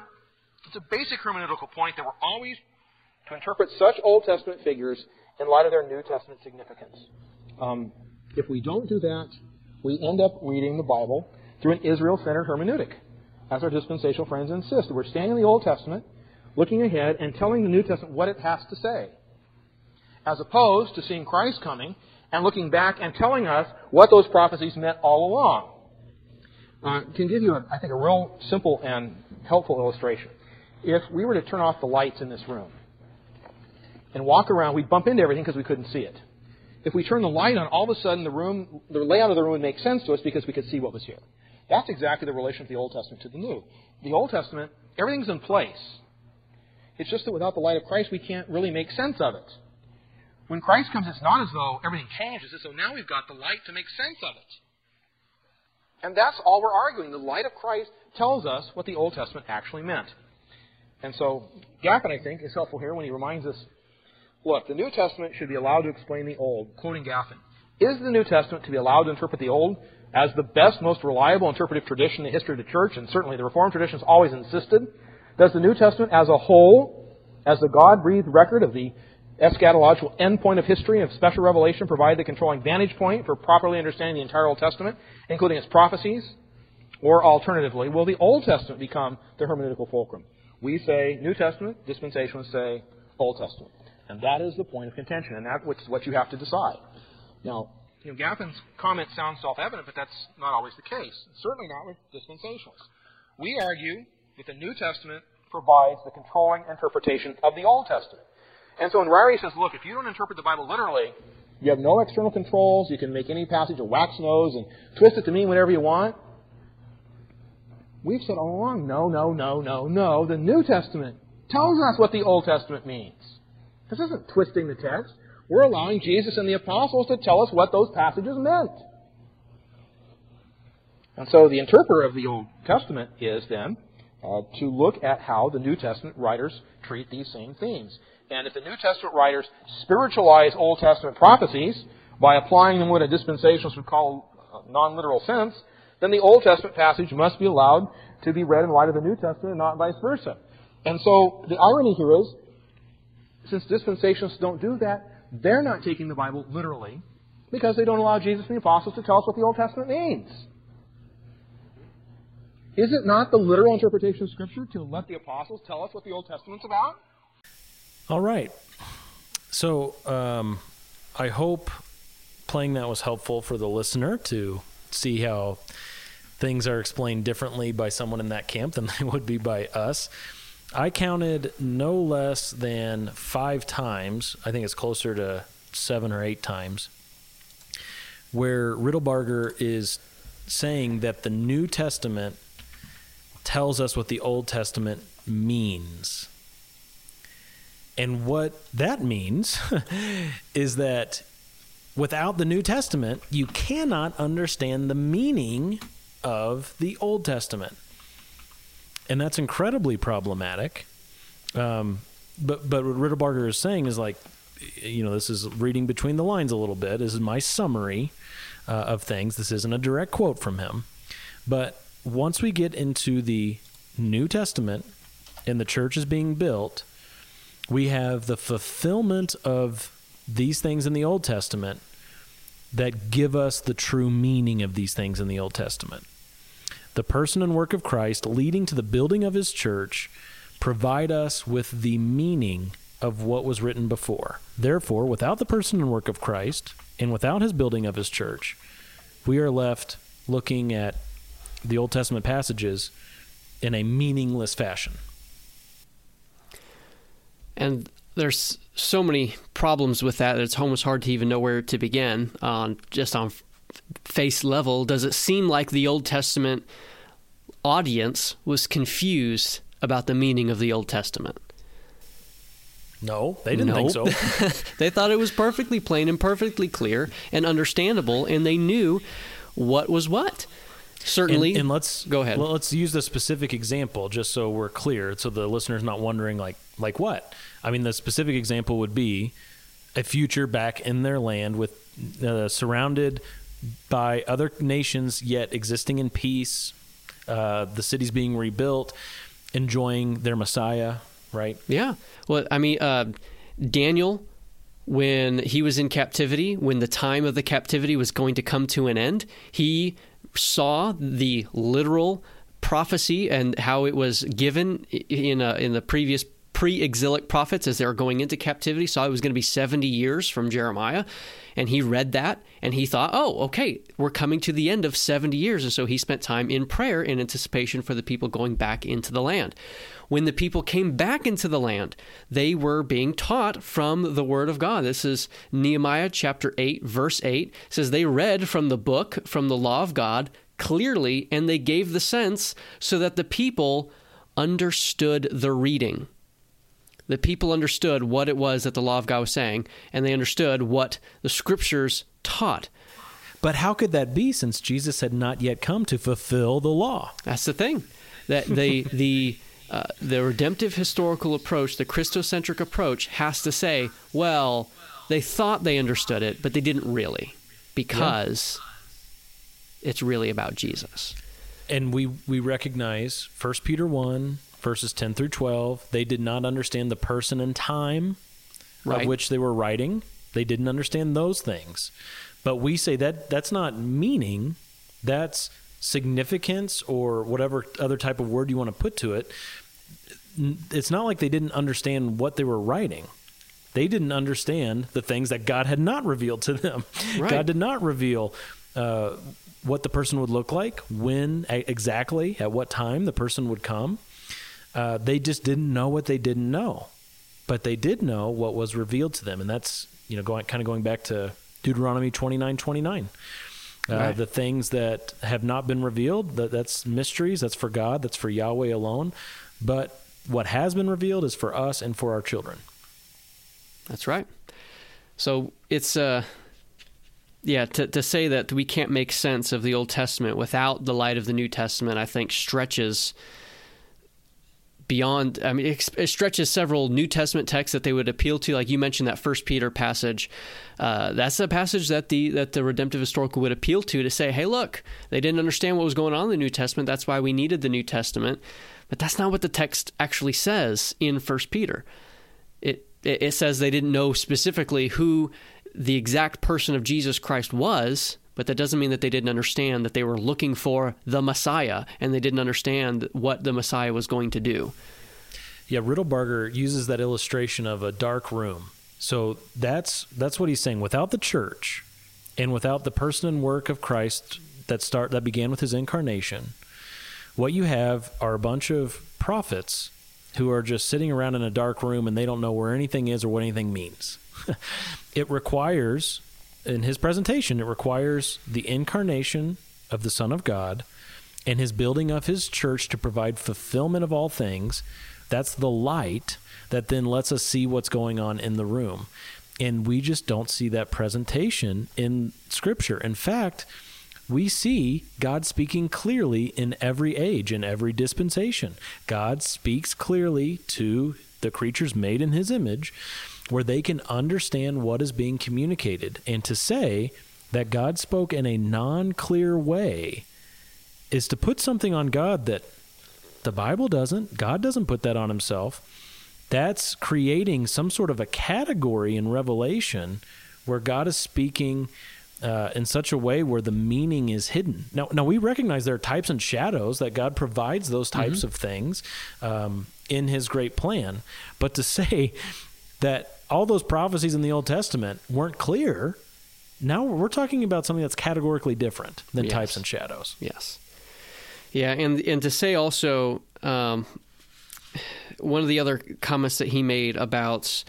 it's a basic hermeneutical point that we're always to interpret such Old Testament figures in light of their New Testament significance. Um, if we don't do that, we end up reading the Bible through an Israel-centered hermeneutic, as our dispensational friends insist. We're standing in the Old Testament, looking ahead, and telling the New Testament what it has to say, as opposed to seeing Christ coming and looking back and telling us what those prophecies meant all along. Uh, can give you, a, I think, a real simple and helpful illustration. If we were to turn off the lights in this room and walk around, we'd bump into everything because we couldn't see it. If we turn the light on, all of a sudden the room, the layout of the room would make sense to us because we could see what was here. That's exactly the relation of the Old Testament to the New. The Old Testament, everything's in place. It's just that without the light of Christ, we can't really make sense of it. When Christ comes, it's not as though everything changes. It's though now we've got the light to make sense of it. And that's all we're arguing. The light of Christ tells us what the Old Testament actually meant. And so Gaffin, I think, is helpful here when he reminds us, look, the New Testament should be allowed to explain the Old. Quoting Gaffin. is the New Testament to be allowed to interpret the Old as the best, most reliable interpretive tradition in the history of the church, and certainly the Reformed tradition has always insisted? Does the New Testament as a whole, as the God-breathed record of the eschatological endpoint of history of special revelation provide the controlling vantage point for properly understanding the entire Old Testament, including its prophecies? Or alternatively, will the Old Testament become the hermeneutical fulcrum? We say New Testament, dispensationalists say Old Testament. And that is the point of contention, and that is what you have to decide. Now, you know, Gaffin's comment sounds self-evident, but that's not always the case. Certainly not with dispensationalists. We argue that the New Testament provides the controlling interpretation of the Old Testament. And so when Ryrie says, look, if you don't interpret the Bible literally, you have no external controls, you can make any passage a wax nose and twist it to mean whatever you want. We've said all along, no, no, no, no, no. The New Testament tells us what the Old Testament means. This isn't twisting the text. We're allowing Jesus and the apostles to tell us what those passages meant. And so the interpreter of the Old Testament is then uh, to look at how the New Testament writers treat these same themes. And if the New Testament writers spiritualize Old Testament prophecies by applying them what a dispensationalist would call uh, a non literal sense, then the Old Testament passage must be allowed to be read in light of the New Testament and not vice versa. And so the irony here is, since dispensationalists don't do that, they're not taking the Bible literally because they don't allow Jesus and the apostles to tell us what the Old Testament means. Is it not the literal interpretation of Scripture to let the apostles tell us what the Old Testament's about? All right. So um, I hope playing that was helpful for the listener to see how things are explained differently by someone in that camp than they would be by us. I counted no less than five times, I think it's closer to seven or eight times, where Riddlebarger is saying that the New Testament tells us what the Old Testament means. And what that means is that without the New Testament, you cannot understand the meaning of the Old Testament. And that's incredibly problematic. Um, but but what Riddlebarger is saying is like, you know, this is reading between the lines a little bit. This is my summary uh, of things. This isn't a direct quote from him. But once we get into the New Testament and the church is being built, we have the fulfillment of these things in the Old Testament that give us the true meaning of these things in the Old Testament. The person and work of Christ leading to the building of his church provide us with the meaning of what was written before. Therefore, without the person and work of Christ and without his building of his church, we are left looking at the Old Testament passages in a meaningless fashion. And there's so many problems with that that it's almost hard to even know where to begin. On just on face level, does it seem like the Old Testament audience was confused about the meaning of the Old Testament? No, they didn't think so. they thought it was perfectly plain and perfectly clear and understandable, and they knew what was what. Certainly, and, and let's go ahead. Well, let's use the specific example just so we're clear, so the listener's not wondering like like what. I mean, the specific example would be a future back in their land with uh, surrounded by other nations, yet existing in peace. Uh, the cities being rebuilt, enjoying their Messiah. Right? Yeah. Well, I mean, uh, Daniel when he was in captivity, when the time of the captivity was going to come to an end, he saw the literal prophecy and how it was given in a, in the previous pre-exilic prophets as they were going into captivity saw it was going to be 70 years from Jeremiah and he read that and he thought oh okay we're coming to the end of 70 years and so he spent time in prayer in anticipation for the people going back into the land. When the people came back into the land they were being taught from the word of God. This is Nehemiah chapter 8 verse 8 it says they read from the book from the law of God clearly and they gave the sense so that the people understood the reading The people understood what it was that the law of God was saying, and they understood what the scriptures taught. But how could that be since Jesus had not yet come to fulfill the law? That's the thing. That the the uh, the redemptive historical approach, the Christocentric approach, has to say, well, they thought they understood it, but they didn't really, because yeah. it's really about Jesus. And we we recognize First Peter one verses ten through twelve. They did not understand the person and time right. of which they were writing. They didn't understand those things. But we say that that's not meaning. That's significance or whatever other type of word you want to put to it. It's not like they didn't understand what they were writing. They didn't understand the things that God had not revealed to them. Right. God did not reveal uh, what the person would look like, when exactly, at what time the person would come. Uh, they just didn't know what they didn't know, but they did know what was revealed to them, and that's you know going kind of going back to Deuteronomy twenty nine twenty nine. Uh, right. The things that have not been revealed, that, that's mysteries, that's for God, that's for Yahweh alone. But what has been revealed is for us and for our children. That's right. So it's uh yeah, to, to say that we can't make sense of the Old Testament without the light of the New Testament, I think stretches beyond i mean it, stretches several new testament texts that they would appeal to. Like you mentioned that first peter passage uh, that's the passage that the that the redemptive historical would appeal to to say hey look they didn't understand what was going on in the new testament. That's why we needed the new testament. But that's not what the text actually says in first peter. It it says they didn't know specifically who the exact person of jesus christ was but that doesn't mean that they didn't understand that they were looking for the Messiah and they didn't understand what the Messiah was going to do. Yeah, Riddlebarger uses that illustration of a dark room. So that's that's what he's saying. Without the church and without the person and work of Christ that start that began with his incarnation, what you have are a bunch of prophets who are just sitting around in a dark room and they don't know where anything is or what anything means. it requires in his presentation, it requires the incarnation of the Son of God and his building of his church to provide fulfillment of all things. That's the light that then lets us see what's going on in the room. And we just don't see that presentation in Scripture. In fact, we see God speaking clearly in every age, in every dispensation. God speaks clearly to the creatures made in his image where they can understand what is being communicated. And to say that God spoke in a non clear way is to put something on God that the Bible doesn't. God doesn't put that on himself. That's creating some sort of a category in Revelation where God is speaking uh, in such a way where the meaning is hidden. Now, now we recognize there are types and shadows that God provides those types mm-hmm. of things um, in His great plan. But to say that all those prophecies in the Old Testament weren't clear. Now we're talking about something that's categorically different than yes. types and shadows. Yes. Yeah, and and to say also um, one of the other comments that he made about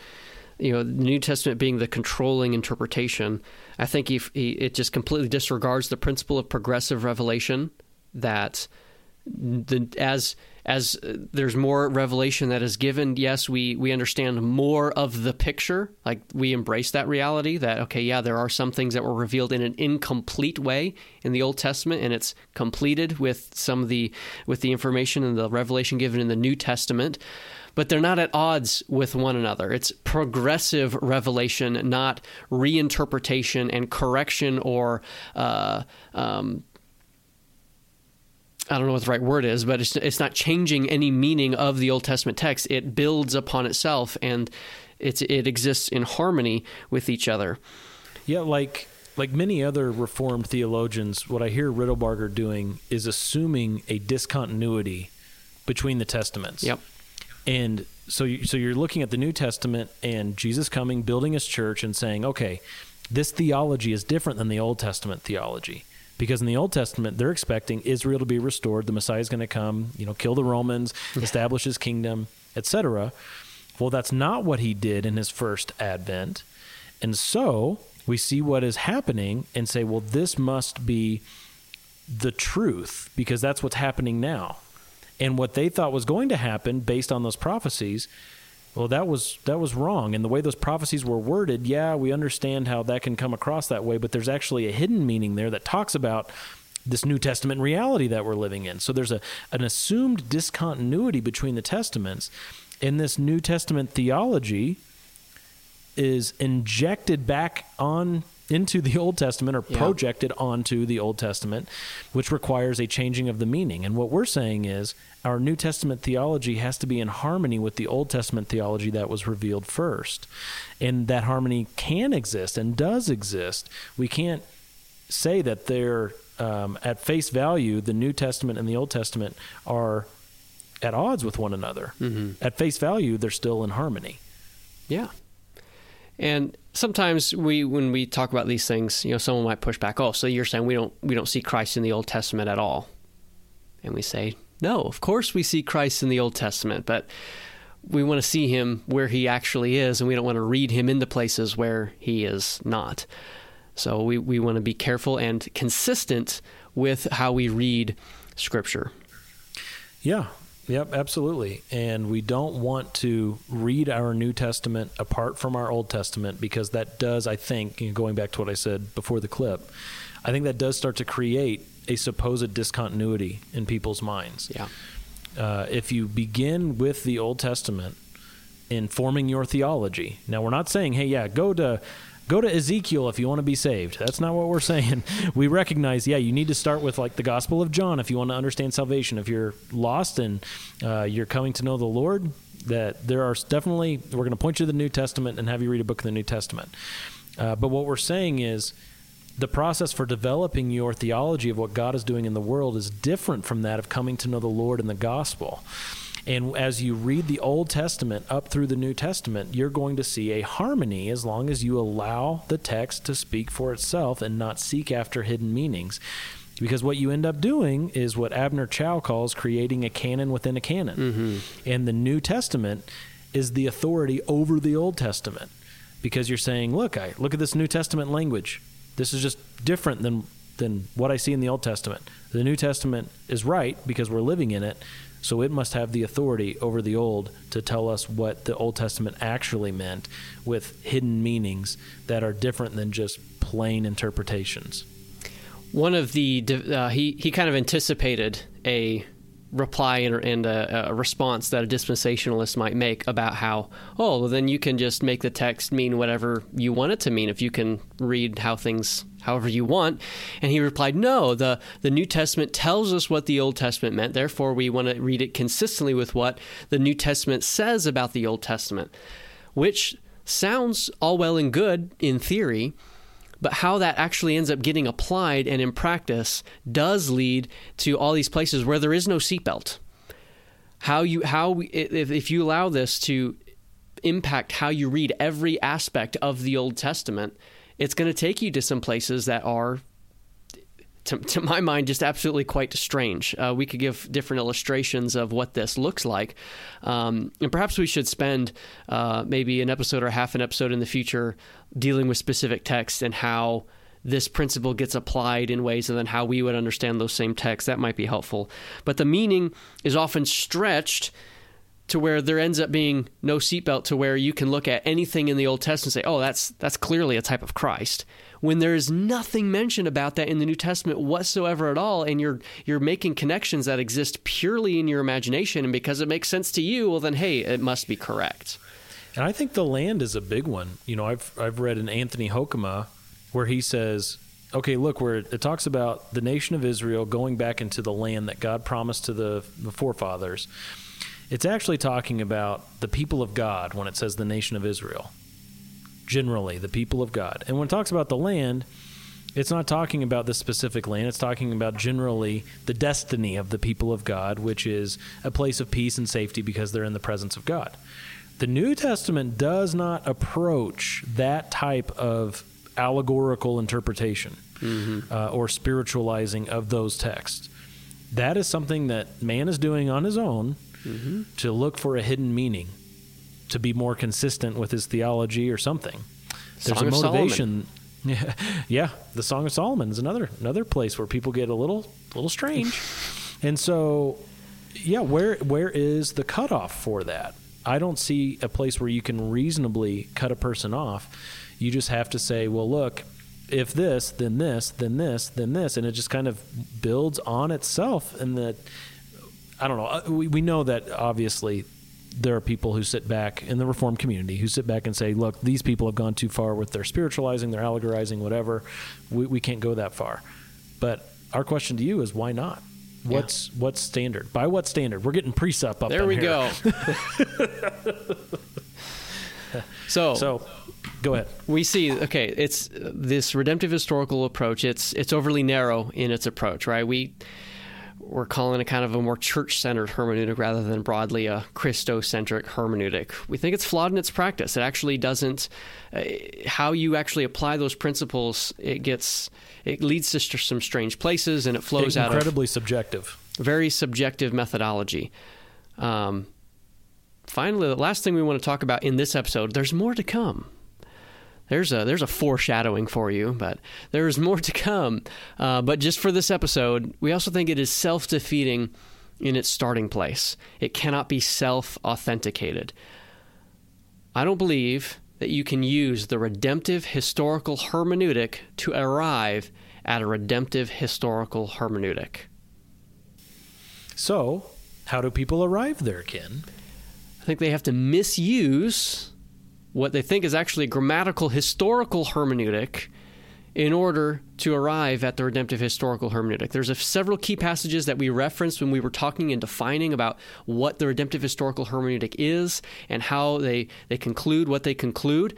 you know the New Testament being the controlling interpretation, I think he, he it just completely disregards the principle of progressive revelation that the as as uh, there's more revelation that is given, yes, we we understand more of the picture. Like we embrace that reality that okay, yeah, there are some things that were revealed in an incomplete way in the Old Testament, and it's completed with some of the with the information and the revelation given in the New Testament. But they're not at odds with one another. It's progressive revelation, not reinterpretation and correction or uh, um, I don't know what the right word is, but it's it's not changing any meaning of the Old Testament text. It builds upon itself and it's it exists in harmony with each other. Yeah, like like many other reformed theologians, what I hear Riddlebarger doing is assuming a discontinuity between the testaments. Yep. And so you, so you're looking at the New Testament and Jesus coming, building his church and saying, "Okay, this theology is different than the Old Testament theology." Because in the Old Testament they're expecting Israel to be restored, the Messiah is going to come, you know, kill the Romans, establish his kingdom, etc. Well, that's not what he did in his first advent. And so, we see what is happening and say, well, this must be the truth because that's what's happening now. And what they thought was going to happen based on those prophecies well that was that was wrong. And the way those prophecies were worded yeah we understand how that can come across that way but there's actually a hidden meaning there that talks about this new testament reality that we're living in. So there's a an assumed discontinuity between the testaments and this new testament theology is injected back on into the Old Testament or Yeah. projected onto the Old Testament, which requires a changing of the meaning. And what we're saying is our New Testament theology has to be in harmony with the Old Testament theology that was revealed first. And that harmony can exist and does exist. We can't say that they're um, at face value, the New Testament and the Old Testament are at odds with one another. At face value, they're still in harmony. Yeah. And sometimes we, when we talk about these things, you know, someone might push back. Oh, so you're saying we don't we don't see Christ in the Old Testament at all? And we say, no, of course we see Christ in the Old Testament, but we want to see him where he actually is, and we don't want to read him into places where he is not. So we, we want to be careful and consistent with how we read Scripture. Yeah. Yep, absolutely. And we don't want to read our New Testament apart from our Old Testament because that does, I think, you know, going back to what I said before the clip, I think that does start to create a supposed discontinuity in people's minds. Yeah. Uh, if you begin with the Old Testament in forming your theology, now we're not saying, hey, yeah, go to go to Ezekiel if you want to be saved. That's not what we're saying. We recognize, yeah, you need to start with like the Gospel of John if you want to understand salvation. If you're lost and uh, you're coming to know the Lord, that there are definitely we're going to point you to the New Testament and have you read a book of the New Testament. Uh, but what we're saying is the process for developing your theology of what God is doing in the world is different from that of coming to know the Lord in the gospel. And as you read the Old Testament up through the New Testament, you're going to see a harmony as long as you allow the text to speak for itself and not seek after hidden meanings. Because what you end up doing is what Abner Chou calls creating a canon within a canon. Mm-hmm. And the New Testament is the authority over the Old Testament. Because you're saying, look, I look at this New Testament language. This is just different than than what I see in the Old Testament. The New Testament is right because we're living in it, so it must have the authority over the Old to tell us what the Old Testament actually meant with hidden meanings that are different than just plain interpretations. one of the uh, he he kind of anticipated a reply and, and a, a response that a dispensationalist might make about how oh well then you can just make the text mean whatever you want it to mean if you can read how things however you want. And he replied no the the new testament tells us what the old testament meant. Therefore we want to read it consistently with what the new testament says about the old testament which sounds all well and good in theory but how that actually ends up getting applied and in practice does lead to all these places where there is no seatbelt. How you how if if you allow this to impact how you read every aspect of the Old Testament, it's going to take you to some places that are to, to my mind, just absolutely quite strange. Uh, we could give different illustrations of what this looks like. Um, and perhaps we should spend uh, maybe an episode or half an episode in the future dealing with specific texts and how this principle gets applied in ways and then how we would understand those same texts. That might be helpful. But the meaning is often stretched to where there ends up being no seatbelt to where you can look at anything in the Old Testament and say, oh, that's that's clearly a type of Christ. When there is nothing mentioned about that in the New Testament whatsoever at all, and you're you're making connections that exist purely in your imagination, and because it makes sense to you, well then hey, it must be correct. And I think the land is a big one. You know, I've I've read in Anthony Hoekema where he says, okay, look, where it, it talks about the nation of Israel going back into the land that God promised to the, the forefathers. It's actually talking about the people of God when it says the nation of Israel. Generally, the people of God. And when it talks about the land, it's not talking about the specific land. It's talking about generally the destiny of the people of God, which is a place of peace and safety because they're in the presence of God. The New Testament does not approach that type of allegorical interpretation uh, or spiritualizing of those texts. That is something that man is doing on his own to look for a hidden meaning, to be more consistent with his theology or something. There's Song a of motivation. Yeah, yeah, the Song of Solomon is another another place where people get a little little strange, and so yeah, where where is the cutoff for that? I don't see a place where you can reasonably cut a person off. You just have to say, well, look, if this, then this, then this, then this, and it just kind of builds on itself. And that I don't know. uh, We we know that obviously there are people who sit back in the reformed community who sit back and say, look, these people have gone too far with their spiritualizing, their allegorizing, whatever. We we can't go that far. But our question to you is why not? What's what's standard? By what standard? We're getting precept up. There we here. go. so so go ahead. We see okay, it's this redemptive historical approach. It's it's overly narrow in its approach, right? We we're calling it kind of a more church-centered hermeneutic rather than broadly a Christocentric hermeneutic. We think it's flawed in its practice. It actually doesn't. Uh, how you actually apply those principles, it gets it leads to st- some strange places, and it flows out of incredibly subjective. very subjective methodology. Um, finally, the last thing we want to talk about in this episode, there's more to come. There's a there's a foreshadowing for you, but there's more to come. Uh, but just for this episode, we also think it is self defeating in its starting place. It cannot be self authenticated. I don't believe that you can use the redemptive historical hermeneutic to arrive at a redemptive historical hermeneutic. So, how do people arrive there, Ken? I think they have to misuse what they think is actually a grammatical historical hermeneutic in order to arrive at the redemptive historical hermeneutic. There's a, several key passages that we referenced when we were talking and defining about what the redemptive historical hermeneutic is and how they, they conclude what they conclude.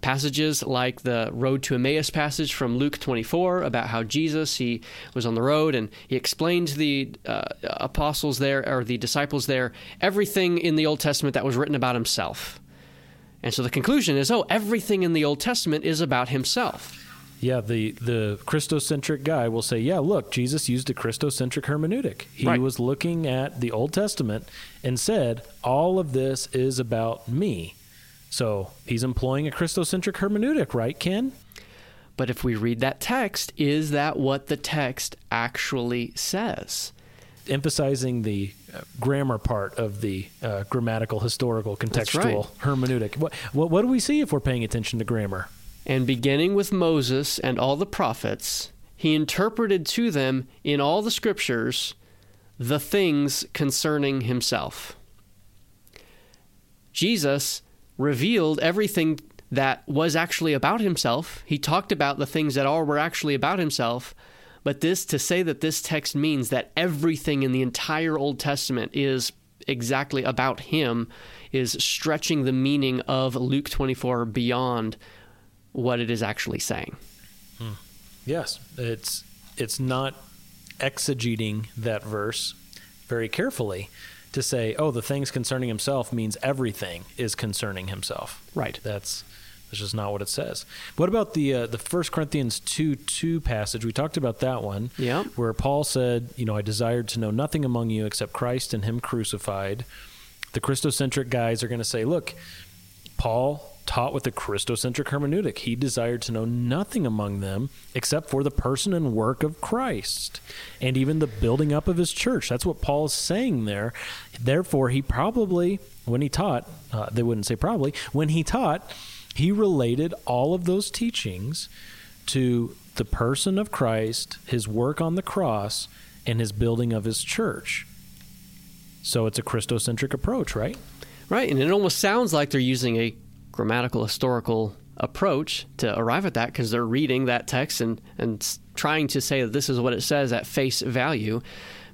Passages like the Road to Emmaus passage from Luke 24 about how Jesus he was on the road and he explained to the uh, apostles there or the disciples there everything in the Old Testament that was written about himself. And so the conclusion is, oh, everything in the Old Testament is about himself. Yeah, the the Christocentric guy will say, "Yeah, look, Jesus used a Christocentric hermeneutic. He Right. was looking at the Old Testament and said, all of this is about me." So, he's employing a Christocentric hermeneutic, right, Ken? But if we read that text, is that what the text actually says? Emphasizing the grammar part of the uh, grammatical, historical, contextual right. hermeneutic. What, what what do we see if we're paying attention to grammar? And beginning with Moses and all the prophets, he interpreted to them in all the scriptures the things concerning himself. Jesus revealed everything that was actually about himself. He talked about the things that all were actually about himself. But this, to say that this text means that everything in the entire Old Testament is exactly about him, is stretching the meaning of Luke 24 beyond what it is actually saying. Hmm. Yes, it's it's not exegeting that verse very carefully to say, "Oh, the things concerning himself means everything is concerning himself." Right. That's that's just not what it says. What about the uh, the First Corinthians two two passage? We talked about that one. Yeah. Where Paul said, "You know, I desired to know nothing among you except Christ and Him crucified." The Christocentric guys are going to say, "Look, Paul taught with a Christocentric hermeneutic. He desired to know nothing among them except for the person and work of Christ and even the building up of his church. That's what Paul is saying there. Therefore, he probably, when he taught, uh, they wouldn't say probably, when he taught, he related all of those teachings to the person of Christ, his work on the cross, and his building of his church. So it's a Christocentric approach, right? Right, and it almost sounds like they're using a grammatical historical approach to arrive at that because they're reading that text and, and trying to say that this is what it says at face value.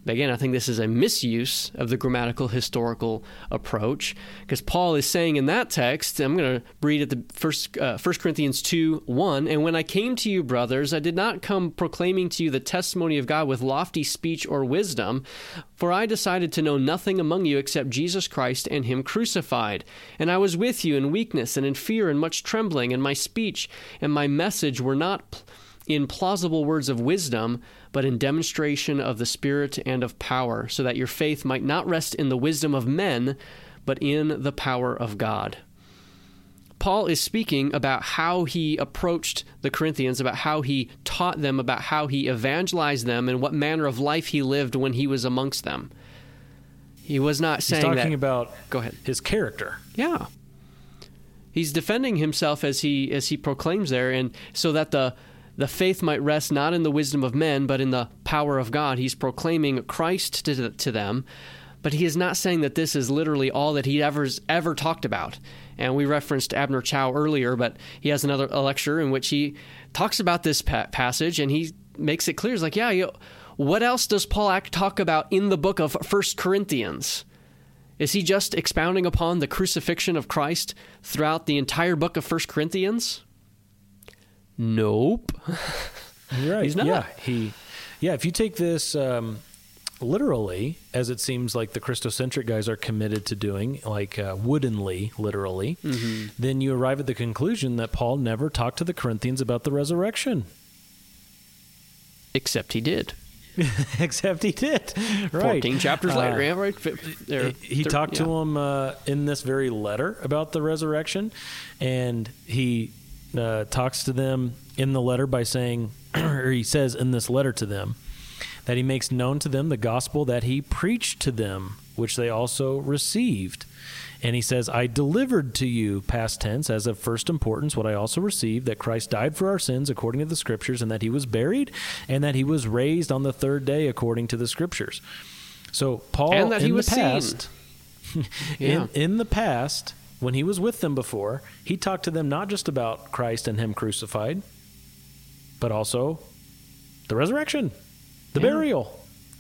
Again, I think this is a misuse of the grammatical historical approach because Paul is saying in that text, I'm going to read at the first, uh, 1 Corinthians 2 1. And when I came to you, brothers, I did not come proclaiming to you the testimony of God with lofty speech or wisdom, for I decided to know nothing among you except Jesus Christ and Him crucified. And I was with you in weakness and in fear and much trembling, and my speech and my message were not pl- in plausible words of wisdom, but in demonstration of the Spirit and of power, so that your faith might not rest in the wisdom of men, but in the power of God. Paul is speaking about how he approached the Corinthians, about how he taught them, about how he evangelized them, and what manner of life he lived when he was amongst them. He was not saying He's talking that. about Go ahead. his character. Yeah. He's defending himself as he as he proclaims there and so that the the faith might rest not in the wisdom of men but in the power of God. He's proclaiming Christ to, to them, but he is not saying that this is literally all that he ever ever talked about. And we referenced Abner Chou earlier, but he has another lecture in which he talks about this pa- passage and he makes it clear. He's like, yeah, you, what else does Paul act, talk about in the book of First Corinthians? Is he just expounding upon the crucifixion of Christ throughout the entire book of First Corinthians? Nope. You're right. He's not. Yeah, he. Yeah, if you take this um, literally, as it seems like the Christocentric guys are committed to doing, like uh, woodenly, literally, Mhm. then you arrive at the conclusion that Paul never talked to the Corinthians about the resurrection. Except he did. Except he did. Right. 14 chapters Uh, later, yeah, right? There- he talked to yeah. him uh, in this very letter about the resurrection, and he uh, talks to them in the letter by saying, or he says in this letter to them, that he makes known to them the gospel that he preached to them, which they also received. And he says, I delivered to you, past tense, as of first importance, what I also received that Christ died for our sins according to the Scriptures, and that he was buried, and that he was raised on the third day according to the Scriptures. So, Paul, And that in he was past, Yeah. in, in the past, when he was with them before, he talked to them not just about Christ and him crucified, but also the resurrection, the Yeah. burial,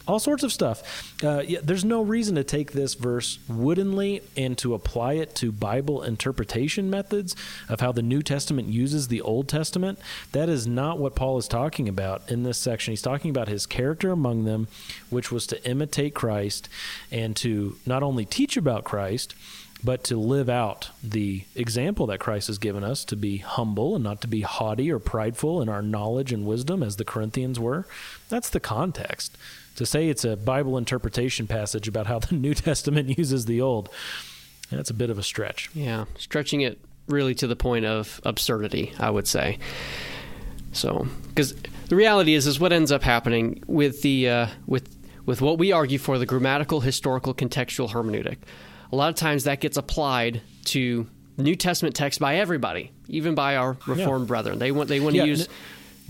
all sorts of stuff. Uh, yeah, there's no reason to take this verse woodenly and to apply it to Bible interpretation methods of how the New Testament uses the Old Testament. That is not what Paul is talking about in this section. He's talking about his character among them, which was to imitate Christ and to not only teach about Christ, but to live out the example that Christ has given us to be humble and not to be haughty or prideful in our knowledge and wisdom as the Corinthians were. That's the context. To say it's a Bible interpretation passage about how the New Testament uses the Old, that's a bit of a stretch. Yeah, stretching it really to the point of absurdity, I would say. So, because the reality is, is what ends up happening with the uh, with with what we argue for the grammatical, historical, contextual hermeneutic. A lot of times that gets applied to New Testament text by everybody, even by our Reformed brethren. They want they want to use. n-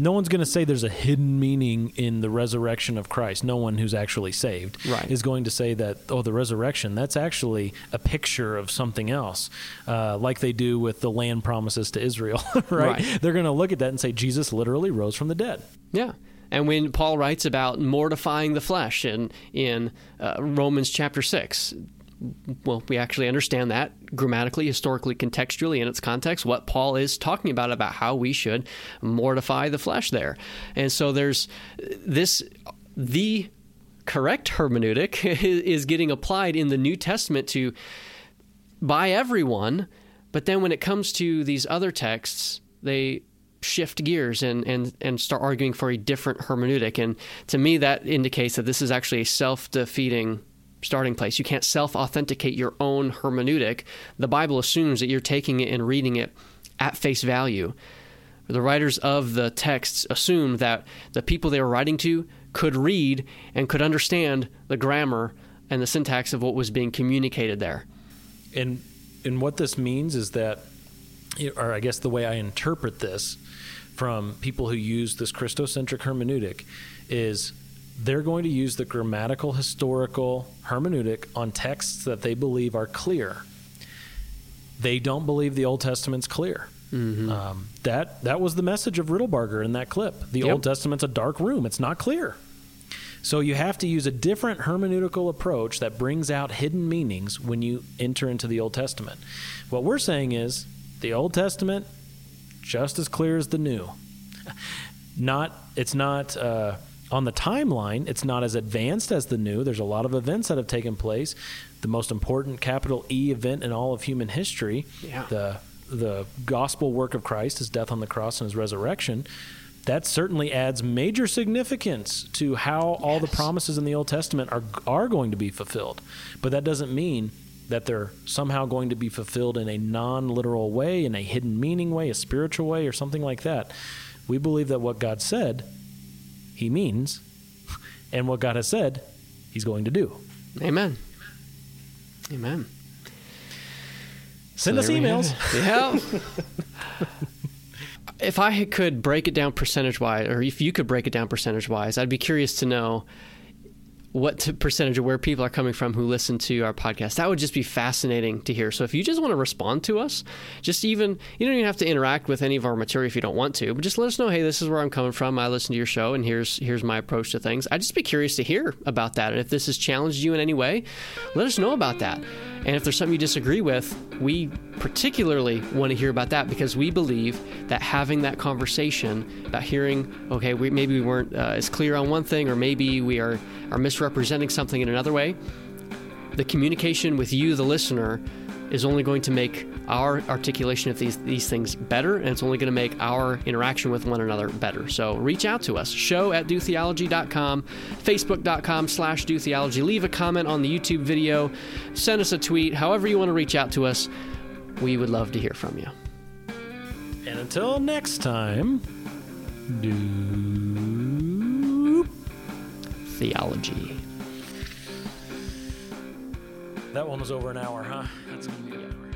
no one's going to say there's a hidden meaning in the resurrection of Christ. No one who's actually saved Right. is going to say that, oh, the resurrection, that's actually a picture of something else, uh, like they do with the land promises to Israel, right? Right. They're going to look at that and say, Jesus literally rose from the dead. Yeah. And when Paul writes about mortifying the flesh in in uh, Romans chapter 6, well, we actually understand that grammatically, historically, contextually in its context, what Paul is talking about, about how we should mortify the flesh there. And so there's this, the correct hermeneutic is getting applied in the New Testament to by everyone, but then when it comes to these other texts, they shift gears and, and, and start arguing for a different hermeneutic. And to me, that indicates that this is actually a self defeating starting place. You can't self authenticate your own hermeneutic. The Bible assumes that you're taking it and reading it at face value. The writers of the texts assumed that the people they were writing to could read and could understand the grammar and the syntax of what was being communicated there. And and what this means is that, or I guess the way I interpret this from people who use this Christocentric hermeneutic is they're going to use the grammatical historical hermeneutic on texts that they believe are clear. They don't believe the Old Testament's clear. Um, that that was the message of Riddlebarger in that clip. The Yep. Old Testament's a dark room; it's not clear. So you have to use a different hermeneutical approach that brings out hidden meanings when you enter into the Old Testament. What we're saying is the Old Testament just as clear as the New. Not it's not uh, on the timeline. It's not as advanced as the New. There's a lot of events that have taken place. The most important capital E event in all of human history, Yeah. the the gospel work of Christ, his death on the cross and his resurrection, that certainly adds major significance to how all the promises in the Old Testament are are going to be fulfilled. But that doesn't mean that they're somehow going to be fulfilled in a non-literal way, in a hidden meaning way, a spiritual way, or something like that. We believe that what God said, He means, and what God has said, He's going to do. Amen. Amen. Send So us there we have emails. Yeah. if I could break it down percentage wise, or if you could break it down percentage wise, I'd be curious to know what percentage of where people are coming from who listen to our podcast. That would just be fascinating to hear. So if you just want to respond to us, just even you don't even have to interact with any of our material if you don't want to, but just let us know, hey, this is where I'm coming from. I listen to your show and here's here's my approach to things. I'd just be curious to hear about that. And if this has challenged you in any way, let us know about that. And if there's something you disagree with, we particularly want to hear about that because we believe that having that conversation about hearing, okay, we, maybe we weren't uh, as clear on one thing, or maybe we are, are misrepresenting something in another way, the communication with you, the listener, is only going to make our articulation of these these things better, and it's only going to make our interaction with one another better. So reach out to us. Show at dotheology.com, facebook.com slash dotheology. Leave a comment on the YouTube video. Send us a tweet. However you want to reach out to us, we would love to hear from you. And until next time, do theology. That one was over an hour, huh? That's gonna be the hour.